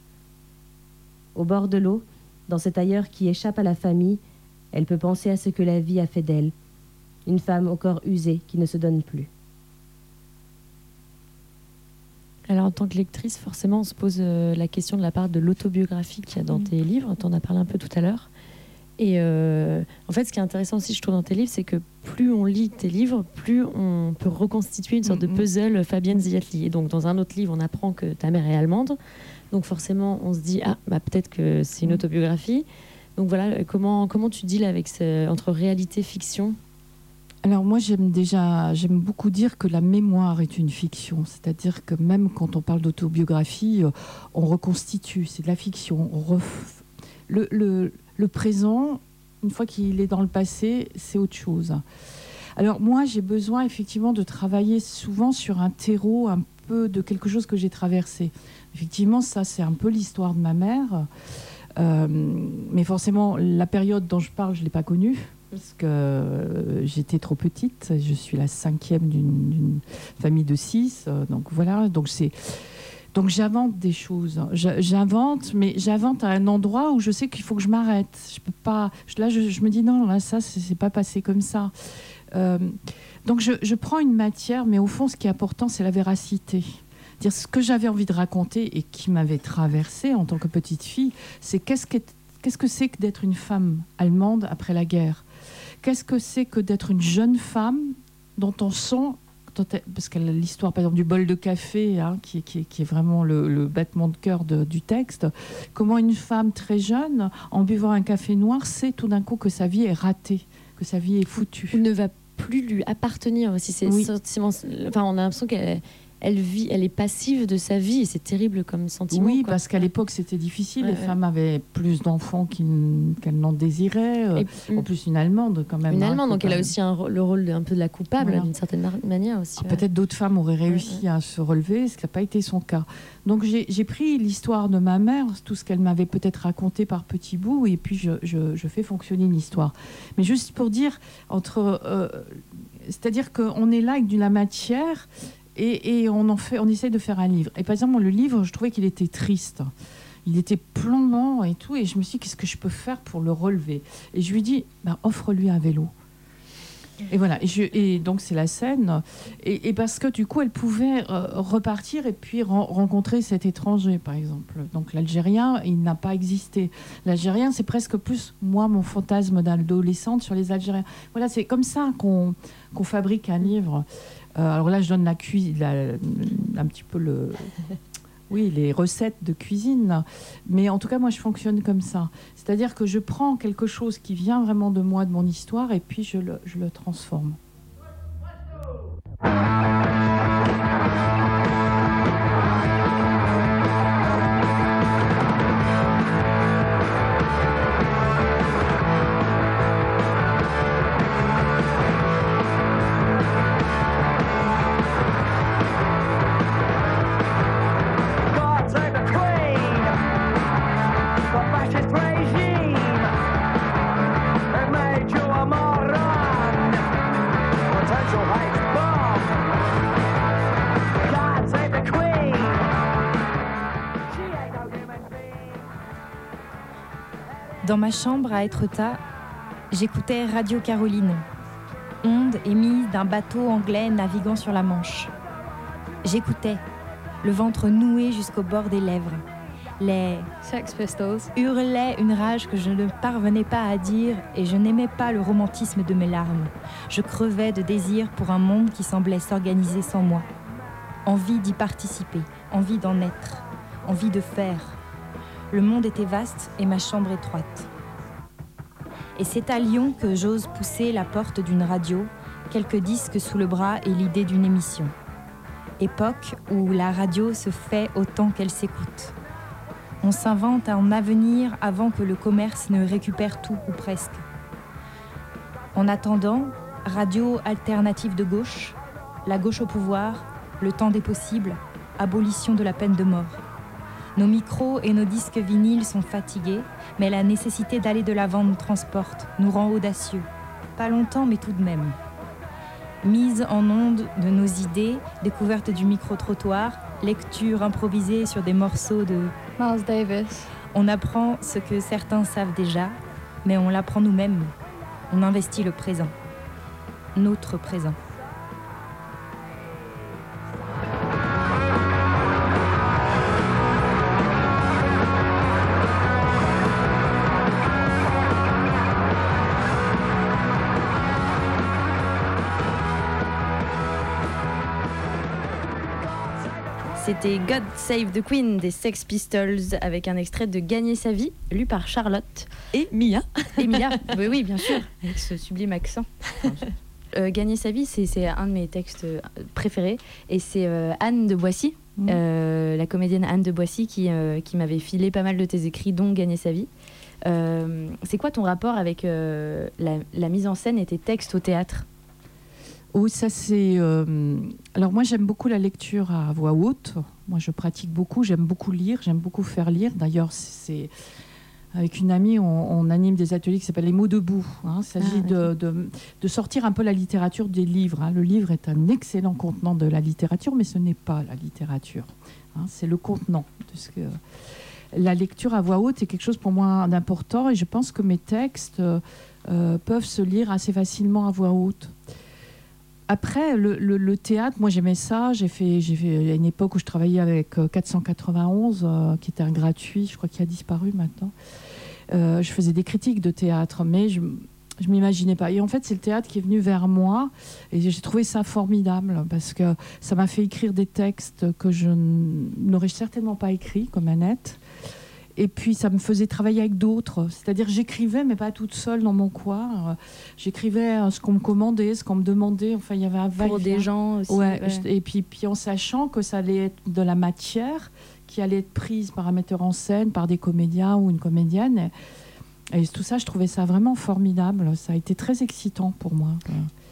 [SPEAKER 7] Au bord de l'eau, dans cet ailleurs qui échappe à la famille, elle peut penser à ce que la vie a fait d'elle, une femme au corps usé qui ne se donne plus.
[SPEAKER 4] Alors, en tant que lectrice, forcément, on se pose euh, la question de la part de l'autobiographie qu'il y a dans
[SPEAKER 5] Mm.
[SPEAKER 4] tes livres. Tu en as parlé un peu tout à l'heure. Et euh, en fait, ce qui est intéressant aussi, je trouve, dans tes livres, c'est que plus on lit tes livres, plus on peut reconstituer une sorte de
[SPEAKER 5] Mhm.
[SPEAKER 4] puzzle Fabienne Ziatli. Et donc, dans un autre livre, on apprend que ta mère est allemande. Donc, forcément, on se dit, ah, bah, peut-être que c'est une
[SPEAKER 5] Mhm.
[SPEAKER 4] autobiographie. Donc, voilà, euh, comment, comment tu deals avec ce, entre réalité et fiction?
[SPEAKER 5] Alors moi j'aime déjà, j'aime beaucoup dire que la mémoire est une fiction, c'est-à-dire que même quand on parle d'autobiographie, euh, on reconstitue, c'est de la fiction. On ref- le, le- le présent, une fois qu'il est dans le passé, c'est autre chose. Alors moi, j'ai besoin effectivement de travailler souvent sur un terreau un peu de quelque chose que j'ai traversé. Effectivement, ça, c'est un peu l'histoire de ma mère. Euh, mais forcément, la période dont je parle, je ne l'ai pas connue parce que euh, j'étais trop petite. Je suis la cinquième d'une famille de six. euh, donc voilà, donc c'est... Donc j'invente des choses. J'invente, mais j'invente à un endroit où je sais qu'il faut que je m'arrête. Je peux pas. Là, je, me dis non, là, ça, c'est pas passé comme ça. Donc je, je prends une matière, mais au fond, ce qui est important, c'est la véracité. Dire ce que j'avais envie de raconter et qui m'avait traversé en tant que petite fille, c'est qu'est-ce qu'est- qu'est-ce que c'est que d'être une femme allemande après la guerre? Qu'est-ce que c'est que d'être une jeune femme dont on sent parce que l'histoire, par exemple, du bol de café, hein, qui, est- qui qui est vraiment le, le battement de cœur de- du texte, comment une femme très jeune, en buvant un café noir, sait tout d'un coup que sa vie est ratée, que sa vie est foutue.
[SPEAKER 4] Ou ne va plus lui appartenir aussi. C'est
[SPEAKER 5] Oui.
[SPEAKER 4] Enfin, on a l'impression qu'elle elle vit, elle est passive de sa vie et c'est terrible comme sentiment.
[SPEAKER 5] Oui,
[SPEAKER 4] quoi.
[SPEAKER 5] parce qu'à l'époque, c'était difficile.
[SPEAKER 4] Ouais,
[SPEAKER 5] les
[SPEAKER 4] ouais.
[SPEAKER 5] femmes avaient plus d'enfants qu'elles n'en désiraient. euh,
[SPEAKER 4] Et-
[SPEAKER 5] En plus, une Allemande, quand même.
[SPEAKER 4] une
[SPEAKER 5] hein,
[SPEAKER 4] Allemande, donc elle a aussi un, le rôle de, un peu de la coupable
[SPEAKER 5] Voilà.
[SPEAKER 4] d'une certaine manière aussi.
[SPEAKER 5] Ah,
[SPEAKER 4] ouais.
[SPEAKER 5] Peut-être d'autres femmes auraient réussi à se relever, ce qui n'a pas été son cas. Donc j'ai j'ai pris l'histoire de ma mère, tout ce qu'elle m'avait peut-être raconté par petits bouts, et puis je, je- je fais fonctionner une histoire. Mais juste pour dire, entre, euh, c'est-à-dire qu'on est là avec de la matière et, on en fait, on essaie de faire un livre. Et par exemple, le livre, je trouvais qu'il était triste. Il était plombant et tout, et je me suis dit, qu'est-ce que je peux faire pour le relever? Et je lui dis, bah, offre-lui un vélo. Et voilà, et, donc c'est la scène. Et, parce que du coup, elle pouvait euh, repartir et puis ren- rencontrer cet étranger, par exemple. Donc l'Algérien, il n'a pas existé. L'Algérien, c'est presque plus moi, mon fantasme d'adolescente sur les Algériens. Voilà, c'est comme ça qu'on fabrique un livre. Euh, alors là, je donne la cuisine, un petit peu le. Oui, les recettes de cuisine. Mais en tout cas, moi, je fonctionne comme ça. C'est-à-dire que je prends quelque chose qui vient vraiment de moi, de mon histoire, et puis je le, je le transforme.
[SPEAKER 8] Ma chambre à Etretat, j'écoutais Radio Caroline, onde émise d'un bateau anglais naviguant sur la Manche. J'écoutais, le ventre noué jusqu'au bord des lèvres. Les
[SPEAKER 9] Sex Pistols.
[SPEAKER 8] hurlaient une rage que je ne parvenais pas à dire et je n'aimais pas le romantisme de mes larmes. Je crevais de désir pour un monde qui semblait s'organiser sans moi. Envie d'y participer, envie d'en être, envie de faire. Le monde était vaste et ma chambre étroite. Et c'est à Lyon que j'ose pousser la porte d'une radio, quelques disques sous le bras et l'idée d'une émission. Époque où la radio se fait autant qu'elle s'écoute. On s'invente un avenir avant que le commerce ne récupère tout ou presque. En attendant, radio alternative de gauche, la gauche au pouvoir, le temps des possibles, abolition de la peine de mort. Nos micros et nos disques vinyles sont fatigués, mais la nécessité d'aller de l'avant nous transporte, nous rend audacieux. Pas longtemps, mais tout de même. Mise en onde de nos idées, découverte du micro-trottoir, lecture improvisée sur des morceaux de
[SPEAKER 9] Miles Davis.
[SPEAKER 8] on apprend ce que certains savent déjà, mais on l'apprend nous-mêmes. On investit le présent. Notre présent. C'était God Save the Queen des Sex Pistols avec un extrait de Gagner sa vie, lu par Charlotte.
[SPEAKER 4] Et Mia.
[SPEAKER 8] Et Mia, oui, oui, bien sûr, avec ce sublime accent. Euh, Gagner sa vie, c'est un de mes textes euh, préférés. Et c'est euh, Anne de Boissy, euh, la comédienne Anne de Boissy, qui, qui m'avait filé pas mal de tes écrits, dont Gagner sa vie. C'est quoi ton rapport avec la, la mise en scène et tes textes au théâtre?
[SPEAKER 5] Oui, ça c'est. euh, Alors moi j'aime beaucoup la lecture à voix haute. Moi je pratique beaucoup, j'aime beaucoup lire, j'aime beaucoup faire lire. D'ailleurs c'est avec une amie, on, on anime des ateliers qui s'appellent les mots debout. hein. Il s'agit
[SPEAKER 4] Ah,
[SPEAKER 5] de, de- de sortir un peu la littérature des livres. hein. Le livre est un excellent contenant de la littérature, mais ce n'est pas la littérature. hein. C'est le contenant de ce que la lecture à voix haute est quelque chose pour moi d'important et je pense que mes textes euh, euh, peuvent se lire assez facilement à voix haute. Après, le, théâtre, moi j'aimais ça. J'ai fait, j'ai fait a une époque où je travaillais avec euh, 491, euh, qui était un gratuit, je crois qu'il a disparu maintenant. Euh, je faisais des critiques de théâtre, mais je je m'imaginais pas. Et en fait, c'est le théâtre qui est venu vers moi, et j'ai trouvé ça formidable parce que ça m'a fait écrire des textes que je n'aurais certainement pas écrits, comme Annette. Et puis ça me faisait travailler avec d'autres. C'est-à-dire j'écrivais, mais pas toute seule dans mon coin. J'écrivais euh, ce qu'on me commandait, ce qu'on me demandait. Enfin, il y avait un
[SPEAKER 1] Pour
[SPEAKER 5] va-et-vient.
[SPEAKER 1] des gens aussi.
[SPEAKER 5] Ouais,
[SPEAKER 1] ouais.
[SPEAKER 5] je- et puis, puis en sachant que ça allait être de la matière qui allait être prise par un metteur en scène, par des comédiens ou une comédienne. Et tout ça, je trouvais ça vraiment formidable. Ça a été très excitant pour moi.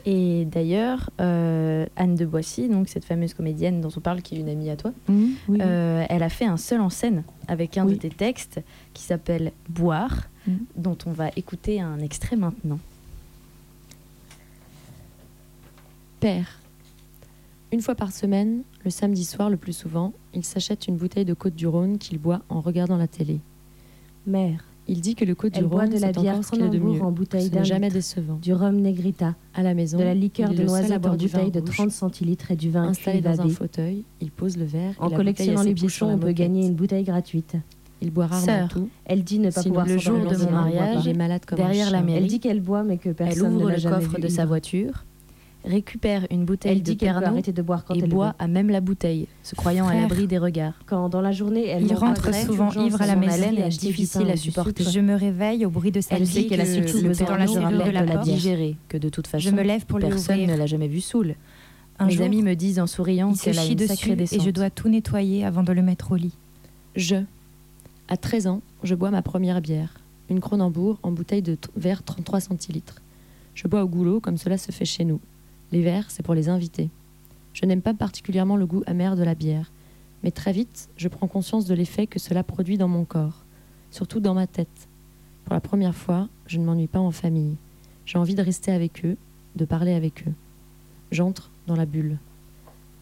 [SPEAKER 1] Et d'ailleurs, euh, Anne de Boissy, donc cette fameuse comédienne dont on parle, qui est une amie à toi,
[SPEAKER 5] oui.
[SPEAKER 1] euh, elle a fait un seul en scène avec un
[SPEAKER 5] Oui.
[SPEAKER 1] de tes textes qui s'appelle Boire,
[SPEAKER 5] Mhm.
[SPEAKER 1] dont on va écouter un extrait maintenant.
[SPEAKER 4] Père. Une fois par semaine, le samedi soir le plus souvent, il s'achète une bouteille de Côte du Rhône qu'il boit en regardant la télé.
[SPEAKER 7] Mère,
[SPEAKER 4] Il dit que le Côte du
[SPEAKER 7] elle boit
[SPEAKER 4] Rhône,
[SPEAKER 7] de la bière
[SPEAKER 4] encore ce qu'il y a de mieux.
[SPEAKER 7] Cronenbourg en bouteille d'un
[SPEAKER 4] jamais décevant.
[SPEAKER 7] du rhum negrita,
[SPEAKER 4] À la maison,
[SPEAKER 7] de la liqueur de noisette en bouteille de
[SPEAKER 4] rouge.
[SPEAKER 7] 30 centilitres et du vin
[SPEAKER 4] Installé dans un fauteuil, il pose le verre et
[SPEAKER 7] En
[SPEAKER 4] la
[SPEAKER 7] collectionnant les bouchons, on peut gagner une bouteille gratuite.
[SPEAKER 4] Il boit rarement
[SPEAKER 1] Sœur.
[SPEAKER 4] tout.
[SPEAKER 7] Elle dit ne pas
[SPEAKER 4] Sinon,
[SPEAKER 7] pouvoir
[SPEAKER 1] le jour de mon
[SPEAKER 7] elle ne
[SPEAKER 1] mariage,
[SPEAKER 4] malade comme
[SPEAKER 1] derrière
[SPEAKER 4] un
[SPEAKER 1] la
[SPEAKER 4] chien.
[SPEAKER 1] mairie,
[SPEAKER 7] Elle dit qu'elle boit, mais que
[SPEAKER 1] Elle
[SPEAKER 7] personne ne
[SPEAKER 1] ouvre
[SPEAKER 7] l'a
[SPEAKER 1] le
[SPEAKER 7] jamais
[SPEAKER 1] coffre de sa voiture, récupère une bouteille
[SPEAKER 7] Elle
[SPEAKER 1] de
[SPEAKER 7] dit peut
[SPEAKER 1] Pernod
[SPEAKER 7] de boire quand
[SPEAKER 1] et
[SPEAKER 7] elle
[SPEAKER 1] boit
[SPEAKER 7] veut.
[SPEAKER 1] à même la bouteille, se croyant à l'abri des regards.
[SPEAKER 7] Quand dans la journée, elle
[SPEAKER 8] Il rentre souvent ivre à la
[SPEAKER 7] son
[SPEAKER 8] maison.
[SPEAKER 7] haleine et
[SPEAKER 1] Elle est difficile à supporter.
[SPEAKER 8] Je me réveille au bruit de sa
[SPEAKER 1] Elle
[SPEAKER 7] dit
[SPEAKER 1] sait
[SPEAKER 7] qu'elle a
[SPEAKER 8] euh,
[SPEAKER 1] le
[SPEAKER 8] dans la
[SPEAKER 7] de
[SPEAKER 1] Pernod
[SPEAKER 8] serrure de
[SPEAKER 7] la porte.
[SPEAKER 1] digéré, que de toute façon,
[SPEAKER 8] Je me lève pour lui
[SPEAKER 1] personne ne l'a jamais vu saoul.
[SPEAKER 8] Un
[SPEAKER 1] Mes
[SPEAKER 8] jour,
[SPEAKER 1] amis me disent en souriant qu'elle a une sacrée
[SPEAKER 8] et
[SPEAKER 1] descente.
[SPEAKER 8] je dois tout nettoyer avant de le mettre au lit.
[SPEAKER 4] Je. À 13 ans, je bois ma première bière. Une Cronenbourg en bouteille de verre 33 centilitres. Je bois au goulot comme cela se fait chez nous. Les verres, c'est pour les invités. Je n'aime pas particulièrement le goût amer de la bière. Mais très vite, je prends conscience de l'effet que cela produit dans mon corps. Surtout dans ma tête. Pour la première fois, je ne m'ennuie pas en famille. J'ai envie de rester avec eux, de parler avec eux. J'entre dans la bulle.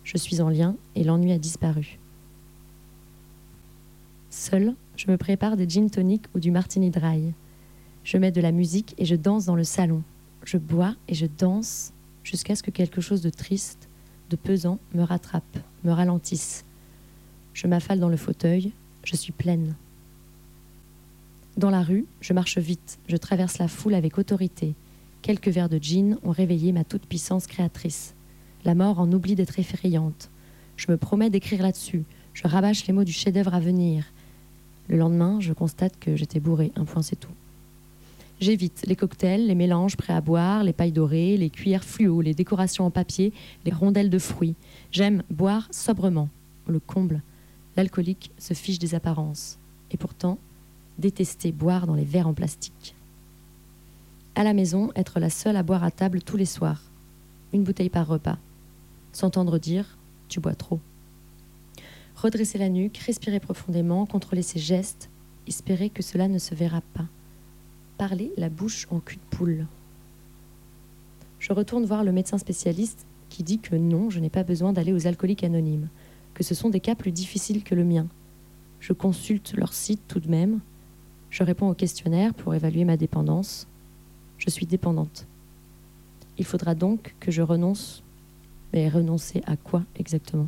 [SPEAKER 4] Je suis en lien et l'ennui a disparu. Seule, je me prépare des gin tonic ou du martini dry. Je mets de la musique et je danse dans le salon. Je bois et je danse jusqu'à ce que quelque chose de triste, de pesant me rattrape, me ralentisse. Je m'affale dans le fauteuil, je suis pleine. Dans la rue, je marche vite, je traverse la foule avec autorité. Quelques verres de gin ont réveillé ma toute-puissance créatrice. La mort en oublie d'être effrayante. Je me promets d'écrire là-dessus. Je rabâche les mots du chef-d'œuvre à venir. Le lendemain, je constate que j'étais bourré. Un point, c'est tout. J'évite les cocktails, les mélanges prêts à boire, les pailles dorées, les cuillères fluo, les décorations en papier, les rondelles de fruits. J'aime boire sobrement. Le comble. L'alcoolique se fiche des apparences. Et pourtant, détester boire dans les verres en plastique. À la maison, être la seule à boire à table tous les soirs. Une bouteille par repas. S'entendre dire Tu bois trop. Redresser la nuque, respirer profondément, contrôler ses gestes, espérer que cela ne se verra pas. Parler la bouche en cul de poule. Je retourne voir le médecin spécialiste qui dit que non, je n'ai pas besoin d'aller aux alcooliques anonymes, que ce sont des cas plus difficiles que le mien. Je consulte leur site tout de même. Je réponds au questionnaire pour évaluer ma dépendance. Je suis dépendante. Il faudra donc que je renonce. Mais renoncer à quoi exactement?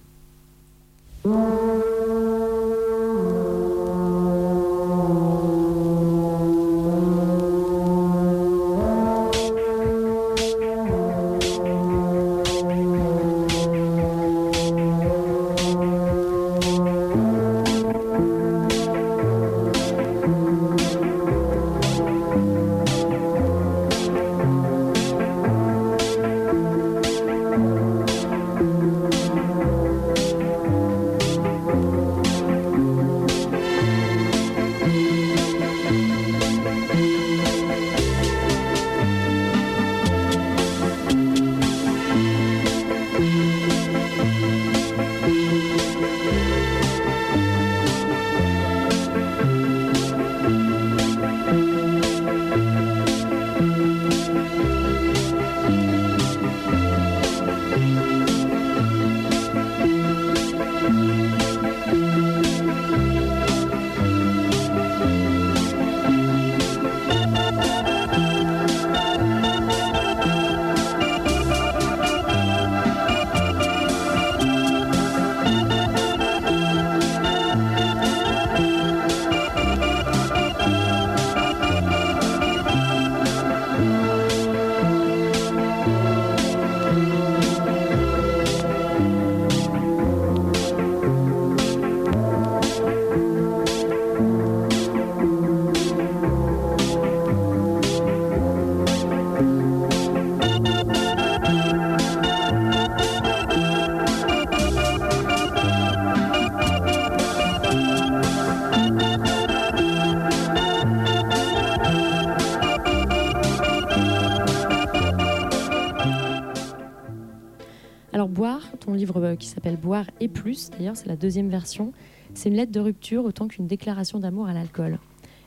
[SPEAKER 4] Livre euh, qui s'appelle Boire et plus, d'ailleurs c'est la deuxième version, c'est une lettre de rupture autant qu'une déclaration d'amour à l'alcool.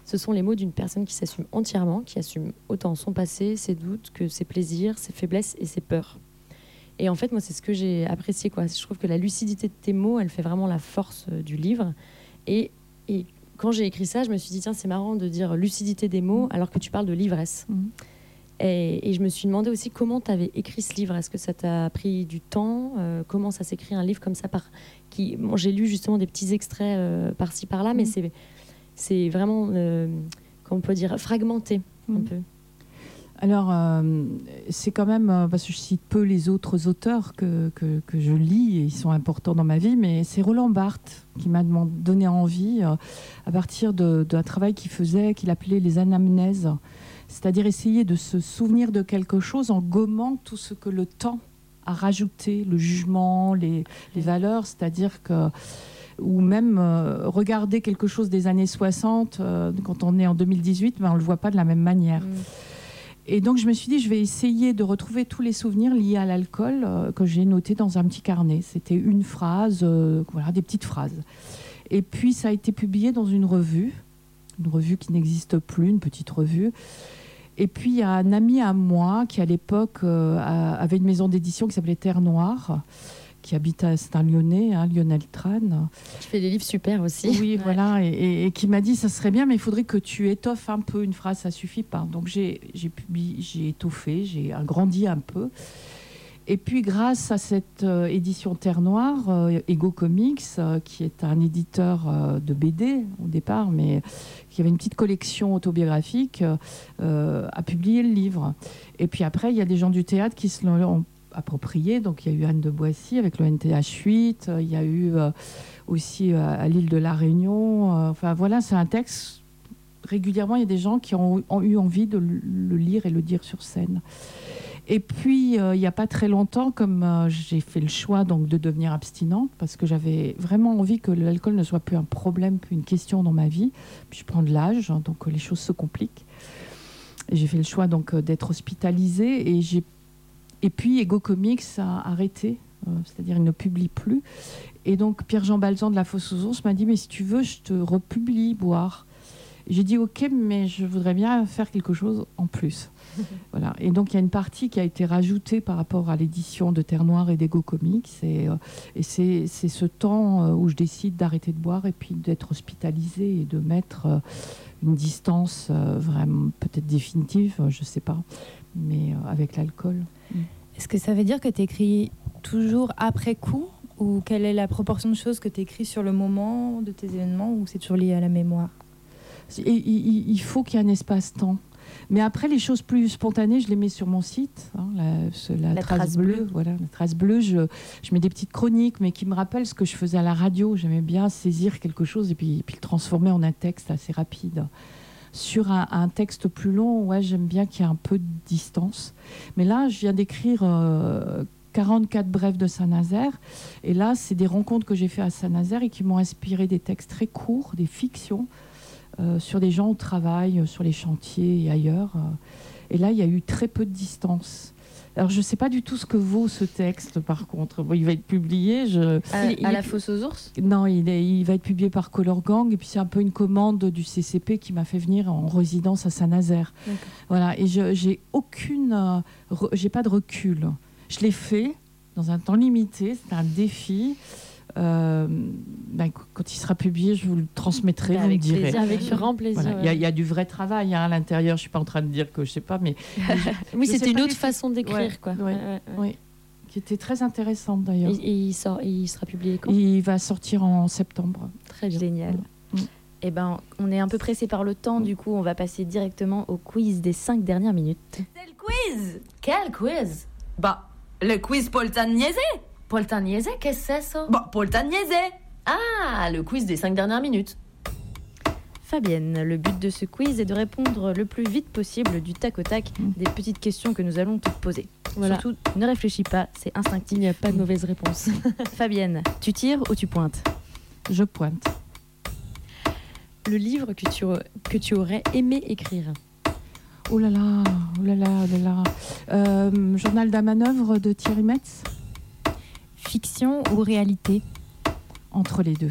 [SPEAKER 4] Ce sont les mots d'une personne qui s'assume entièrement, qui assume autant son passé, ses doutes que ses plaisirs, ses faiblesses et ses peurs. Et en fait, moi, c'est ce que j'ai apprécié. Quoi. Je trouve que la lucidité de tes mots, elle fait vraiment la force euh, du livre. Et, et quand j'ai écrit ça, je me suis dit, tiens, c'est marrant de dire lucidité des mots alors que tu parles de l'ivresse.
[SPEAKER 5] Mhm.
[SPEAKER 4] Et, et je me suis demandé aussi comment tu avais écrit ce livre. Est-ce que ça t'a pris du temps Euh, Comment ça s'écrit un livre comme ça par qui bon, J'ai lu justement des petits extraits euh, par-ci par-là, mais
[SPEAKER 5] Mhm.
[SPEAKER 4] c'est c'est vraiment, euh, comment on peut dire, fragmenté un
[SPEAKER 5] Mhm.
[SPEAKER 4] peu.
[SPEAKER 5] Alors, euh, c'est quand même, parce que je cite peu les autres auteurs que, que, que je lis, et ils sont importants dans ma vie, mais c'est Roland Barthes qui m'a donné envie, à partir d'un travail qu'il faisait, qu'il appelait les anamnèses, c'est-à-dire essayer de se souvenir de quelque chose en gommant tout ce que le temps a rajouté, le jugement, les, les valeurs, c'est-à-dire que ou même euh, regarder quelque chose des années 60, euh, quand on est en 2018, ben, on ne le voit pas de la même manière. Et donc je me suis dit, je vais essayer de retrouver tous les souvenirs liés à l'alcool euh, que j'ai notés dans un petit carnet. C'était une phrase, voilà, des petites phrases. Et puis ça a été publié dans une revue, une revue qui n'existe plus, une petite revue. Et puis il y a un ami à moi qui à l'époque euh, a- avait une maison d'édition qui s'appelait Terre Noire, qui habite à c'est un Lyonnais, hein, Lionel Tran.
[SPEAKER 4] Tu fais des livres super aussi.
[SPEAKER 5] Oui, voilà, et, et- et qui m'a dit ça serait bien, mais il faudrait que tu étoffes un peu une phrase, ça suffit pas. Donc j'ai j'ai publié, j'ai étoffé, j'ai agrandi un peu. Et puis grâce à cette euh, édition Terre Noire, euh, Ego Comics, euh, qui est un éditeur de BD au départ, mais qui avait une petite collection autobiographique, a publié le livre. Et puis après, il y a des gens du théâtre qui se l'ont approprié. Donc il y a eu Anne de Boissy avec le NTH 8, euh, il y a eu aussi à l'île de la Réunion. enfin voilà, c'est un texte. Régulièrement, il y a des gens qui ont, ont eu envie de le lire et le dire sur scène. Et puis, euh, il n'y a pas très longtemps, comme euh, j'ai fait le choix donc, de devenir abstinente, parce que j'avais vraiment envie que l'alcool ne soit plus un problème, plus une question dans ma vie. Puis je prends de l'âge, hein, donc les choses se compliquent. J'ai fait le choix donc euh, d'être hospitalisée. Et, j'ai... et puis, Ego Comics a arrêté, c'est-à-dire il ne publie plus. Et donc, Pierre-Jean Balzan de la Fosse aux Ours m'a dit Mais si tu veux, je te republie Boire. J'ai dit ok, mais je voudrais bien faire quelque chose en plus. voilà. Et donc il y a une partie qui a été rajoutée par rapport à l'édition de Terre Noire et d'Ego Comics. Et, euh, et c'est, c'est ce temps euh, où je décide d'arrêter de boire et puis d'être hospitalisée et de mettre euh, une distance euh, vraiment peut-être définitive, je sais pas, mais avec l'alcool.
[SPEAKER 8] Est-ce que ça veut dire que tu écris toujours après coup Ou quelle est la proportion de choses que tu écris sur le moment de tes événements Ou c'est toujours lié à la mémoire?
[SPEAKER 5] Et il- faut qu'il y ait un espace-temps. Mais après, les choses plus spontanées, je les mets sur mon site, hein, la, ce- la
[SPEAKER 8] La
[SPEAKER 5] trace,
[SPEAKER 8] trace
[SPEAKER 5] bleue.
[SPEAKER 8] bleue.
[SPEAKER 5] Voilà, la trace bleue. Je, je mets des petites chroniques, mais qui me rappellent ce que je faisais à la radio. J'aimais bien saisir quelque chose et puis, puis le transformer en un texte assez rapide. Sur un, un texte plus long, ouais, j'aime bien qu'il y ait un peu de distance. Mais là, je viens d'écrire euh, 44 brèves de Saint-Nazaire. Et là, c'est des rencontres que j'ai fait à Saint-Nazaire et qui m'ont inspiré des textes très courts, des fictions sur des gens au travail, euh, sur les chantiers et ailleurs. euh. Et là, il y a eu très peu de distance. Alors, je ne sais pas du tout ce que vaut ce texte, par contre. Bon, il va être publié. Je...
[SPEAKER 1] À,
[SPEAKER 5] Il- il
[SPEAKER 1] à
[SPEAKER 5] est-
[SPEAKER 1] la fosse aux ours?
[SPEAKER 5] Non, il, est- il va être publié par Color Gang. Et puis, c'est un peu une commande du CCP qui m'a fait venir en résidence à Saint-Nazaire. Voilà. Et je j'ai aucune. euh, j'ai pas de recul. Je l'ai fait dans un temps limité. C'était un défi. Euh, ben, qu- quand il sera publié, je vous le transmettrai.
[SPEAKER 1] Ben,
[SPEAKER 5] vous me
[SPEAKER 1] avec
[SPEAKER 5] direz.
[SPEAKER 1] plaisir.
[SPEAKER 4] Avec grand plaisir.
[SPEAKER 5] Voilà. Il y, a- il y a du vrai travail hein, à l'intérieur. Je suis pas en train de dire que je sais pas, mais
[SPEAKER 4] Oui,
[SPEAKER 5] je
[SPEAKER 4] c'était une autre façon d'écrire,
[SPEAKER 5] Ouais,
[SPEAKER 4] quoi.
[SPEAKER 5] ouais.
[SPEAKER 4] Ouais, ouais, ouais.
[SPEAKER 5] oui, qui était très intéressante d'ailleurs.
[SPEAKER 4] et il, sort, et il sera publié quand?
[SPEAKER 5] Il va sortir en septembre.
[SPEAKER 4] Très bien.
[SPEAKER 1] Génial.
[SPEAKER 5] Mm.
[SPEAKER 1] Eh ben, on est un peu pressé par le temps, du coup, on va passer directement au quiz des cinq dernières minutes.
[SPEAKER 10] C'est le quiz Quel quiz? Bah, le quiz Poltagnese Poltagnese, qu'est-ce que c'est ça? Bah, Poltagnese Ah, le quiz des cinq dernières minutes.
[SPEAKER 1] Fabienne, le but de ce quiz est de répondre le plus vite possible du tac au tac
[SPEAKER 5] Mm.
[SPEAKER 1] des petites questions que nous allons te poser.
[SPEAKER 4] Voilà.
[SPEAKER 1] Surtout, ne réfléchis pas, c'est instinctif.
[SPEAKER 4] Il n'y a pas de mauvaise réponse.
[SPEAKER 1] Fabienne, tu tires ou tu pointes?
[SPEAKER 5] Je pointe.
[SPEAKER 4] Le livre que tu, que tu aurais aimé écrire?
[SPEAKER 5] Oh là là, oh là là, oh là là. Euh, Journal d'un manœuvre de Thierry Metz?
[SPEAKER 8] Fiction ou réalité
[SPEAKER 5] Entre les deux?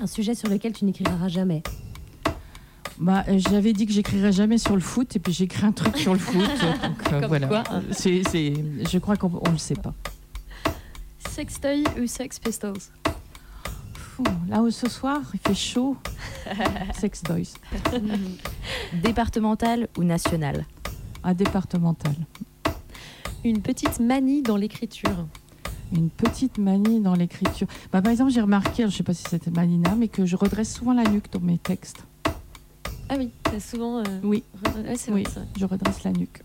[SPEAKER 7] Un sujet sur lequel tu n'écriras jamais.
[SPEAKER 5] Bah, euh, j'avais dit que j'écrirais jamais sur le foot et puis j'ai écrit un truc sur le foot. donc, euh,
[SPEAKER 4] Comme
[SPEAKER 5] voilà.
[SPEAKER 4] quoi.
[SPEAKER 5] C'est, c'est- je crois qu'on on le sait pas.
[SPEAKER 11] Sextoy ou Sex Pistols?
[SPEAKER 5] Fou, là où ce soir, il fait chaud. Sex Toys.
[SPEAKER 1] Départemental ou national?
[SPEAKER 5] Un départemental.
[SPEAKER 4] Une petite manie dans l'écriture.
[SPEAKER 5] Une petite manie dans l'écriture. Bah, par exemple, j'ai remarqué, je ne sais pas si c'était Manina, mais que je redresse souvent la nuque dans mes textes.
[SPEAKER 4] Ah oui, t'as souvent. euh,
[SPEAKER 5] Oui,
[SPEAKER 4] re- ouais, c'est
[SPEAKER 5] oui,
[SPEAKER 4] vrai, ça.
[SPEAKER 5] je redresse la nuque.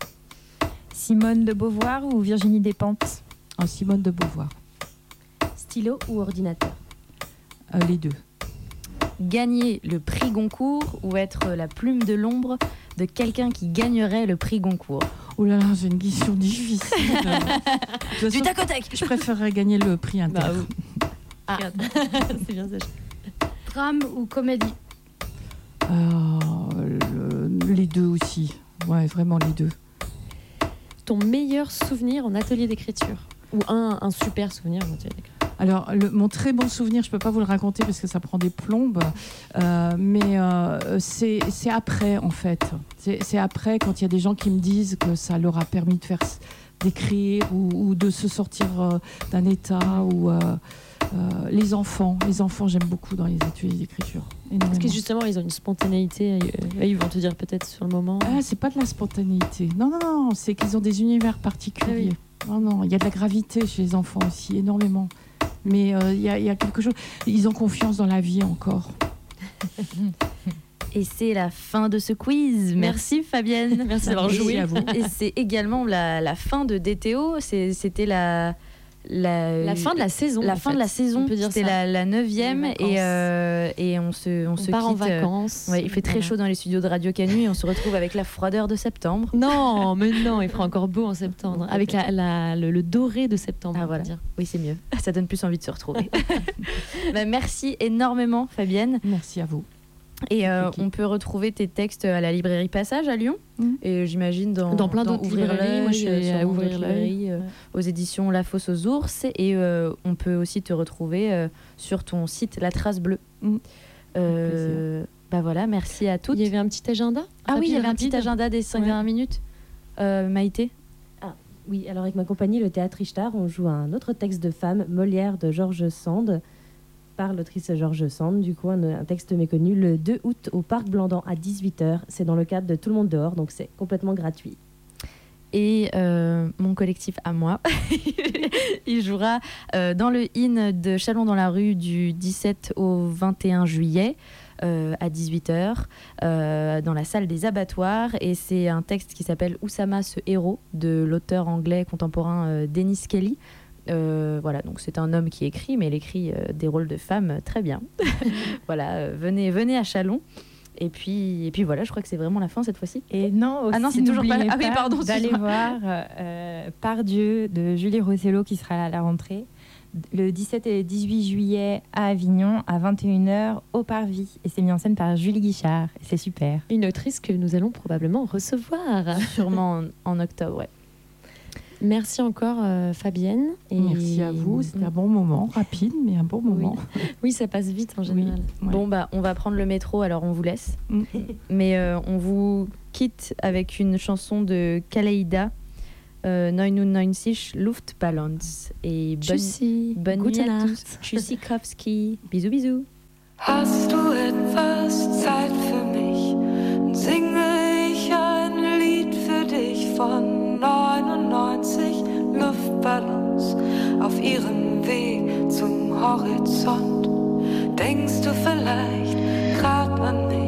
[SPEAKER 8] Simone de Beauvoir ou Virginie Despentes?
[SPEAKER 5] En Simone de Beauvoir.
[SPEAKER 7] Stylo ou ordinateur?
[SPEAKER 5] Euh, les deux.
[SPEAKER 1] Gagner le prix Goncourt ou être la plume de l'ombre de quelqu'un qui gagnerait le prix Goncourt?
[SPEAKER 5] Oh là là, c'est une question difficile. Toute
[SPEAKER 1] Du
[SPEAKER 5] façon,
[SPEAKER 1] tac au tac
[SPEAKER 5] Je préférerais gagner le prix inter.
[SPEAKER 4] Bah oui. Ah, c'est bien ça.
[SPEAKER 11] Drame ou comédie
[SPEAKER 5] Euh, le- les deux aussi. Ouais, vraiment les deux.
[SPEAKER 4] Ton meilleur souvenir en atelier d'écriture Ou un, un super souvenir en atelier d'écriture
[SPEAKER 5] Alors, le- mon très bon souvenir, je peux pas vous le raconter parce que ça prend des plombes, euh, mais euh, c'est après, en fait. C'est après, quand il y a des gens qui me disent que ça leur a permis de faire d'écrire ou, ou de se sortir euh, d'un état ou euh, les enfants. Les enfants, j'aime beaucoup dans les ateliers d'écriture.
[SPEAKER 4] Parce que justement, ils ont une spontanéité. euh, ils vont te dire peut-être sur le moment.
[SPEAKER 5] Ah, c'est pas de la spontanéité. Non, non, non, c'est qu'ils ont des univers particuliers. Non, non, il y a de la gravité chez les enfants aussi, énormément. Mais euh, il y, a- il y a quelque chose. Ils ont confiance dans la vie encore.
[SPEAKER 1] Et c'est la fin de ce quiz. Merci, Fabienne.
[SPEAKER 4] Merci d'avoir joué.
[SPEAKER 5] à vous.
[SPEAKER 1] Et c'est également la, la fin de DTO. C'était la, la,
[SPEAKER 4] La fin de la saison.
[SPEAKER 1] la fin
[SPEAKER 4] fait.
[SPEAKER 1] de la saison. C'était la, la neuvième. Et, euh, et on se, on
[SPEAKER 4] On
[SPEAKER 1] se
[SPEAKER 4] part en
[SPEAKER 1] quitte, euh,
[SPEAKER 4] vacances.
[SPEAKER 1] ouais, il fait très
[SPEAKER 4] Voilà.
[SPEAKER 1] chaud dans les studios de Radio Canu et on se retrouve avec la froideur de septembre.
[SPEAKER 4] Non, mais non, il fera encore beau en septembre. Avec la, la- le, le doré de septembre.
[SPEAKER 1] Ah, voilà.
[SPEAKER 4] dire.
[SPEAKER 1] Oui, c'est mieux. Ça donne plus envie de se retrouver. Bah, merci énormément, Fabienne.
[SPEAKER 5] Merci à vous.
[SPEAKER 1] Et euh, on peut retrouver tes textes à la librairie Passage à Lyon.
[SPEAKER 5] Mhm.
[SPEAKER 1] Et j'imagine dans,
[SPEAKER 4] Dans plein d'autres
[SPEAKER 1] Ouvrir
[SPEAKER 4] librairies.
[SPEAKER 1] l'œil,
[SPEAKER 4] Moi, je suis à
[SPEAKER 1] sûrement
[SPEAKER 4] Ouvrir
[SPEAKER 1] d'autres
[SPEAKER 4] l'œil.
[SPEAKER 1] euh,
[SPEAKER 4] Ouais.
[SPEAKER 1] aux éditions La Fosse aux Ours. Et euh, on peut aussi te retrouver euh, sur ton site La Trace Bleue.
[SPEAKER 5] Mhm.
[SPEAKER 1] Euh, bah voilà, merci à toutes.
[SPEAKER 4] Il y avait un petit agenda
[SPEAKER 1] Ah oui, il y
[SPEAKER 4] rapide,
[SPEAKER 1] avait un petit agenda des 5
[SPEAKER 4] Ouais.
[SPEAKER 1] dernières minutes. Euh, Maïté
[SPEAKER 7] Oui, alors avec ma compagnie, le théâtre Ishtar, on joue un autre texte de femme, Molière de Georges Sand, par l'autrice Georges Sand, du coup un, texte méconnu, le 2 août au Parc Blandan à 18h. C'est dans le cadre de Tout le monde dehors, donc c'est complètement gratuit.
[SPEAKER 1] et euh, mon collectif à moi. il jouera euh, dans le IN de Chalon dans la rue du 17 au 21 juillet. euh, à 18h euh, dans la salle des abattoirs et c'est un texte qui s'appelle Oussama ce héros de l'auteur anglais contemporain euh, Dennis Kelly Euh, voilà donc c'est un homme qui écrit mais il écrit euh, des rôles de femmes euh, très bien voilà euh, venez venez à Chalon et puis et puis voilà je crois que c'est vraiment la fin cette fois-ci
[SPEAKER 8] Et non, aussi,
[SPEAKER 1] Ah non, c'est toujours pas- ah oui, pardon,
[SPEAKER 8] D'aller voir euh, euh, Pardieu de Julie Rossello qui sera à la rentrée le 17 et 18 juillet à Avignon à 21h au Parvis. Et c'est mis en scène par Julie Guichard. Et c'est super.
[SPEAKER 4] Une autrice que nous allons probablement recevoir.
[SPEAKER 1] sûrement en, en octobre ouais.
[SPEAKER 4] Merci encore euh, Fabienne. Et...
[SPEAKER 5] Merci à vous. C'était un bon moment, rapide, mais un bon moment.
[SPEAKER 4] Oui, ça passe vite en
[SPEAKER 5] Oui.
[SPEAKER 4] général.
[SPEAKER 5] Ouais.
[SPEAKER 1] Bon, bah, on va prendre le métro, alors on vous laisse.
[SPEAKER 5] Mm.
[SPEAKER 1] Mais euh, on vous quitte avec une chanson de Kaleida, euh, 996 Luftballons. Et bonne,
[SPEAKER 4] Tschüssi.
[SPEAKER 1] bonne
[SPEAKER 4] Gute
[SPEAKER 1] nuit à tous. Tschüssikowski. Bisous, bisous.
[SPEAKER 12] Hast du etwas Zeit für mich? Singe ich ein Lied für dich von auf ihrem Weg zum Horizont. Denkst du vielleicht grad an mich?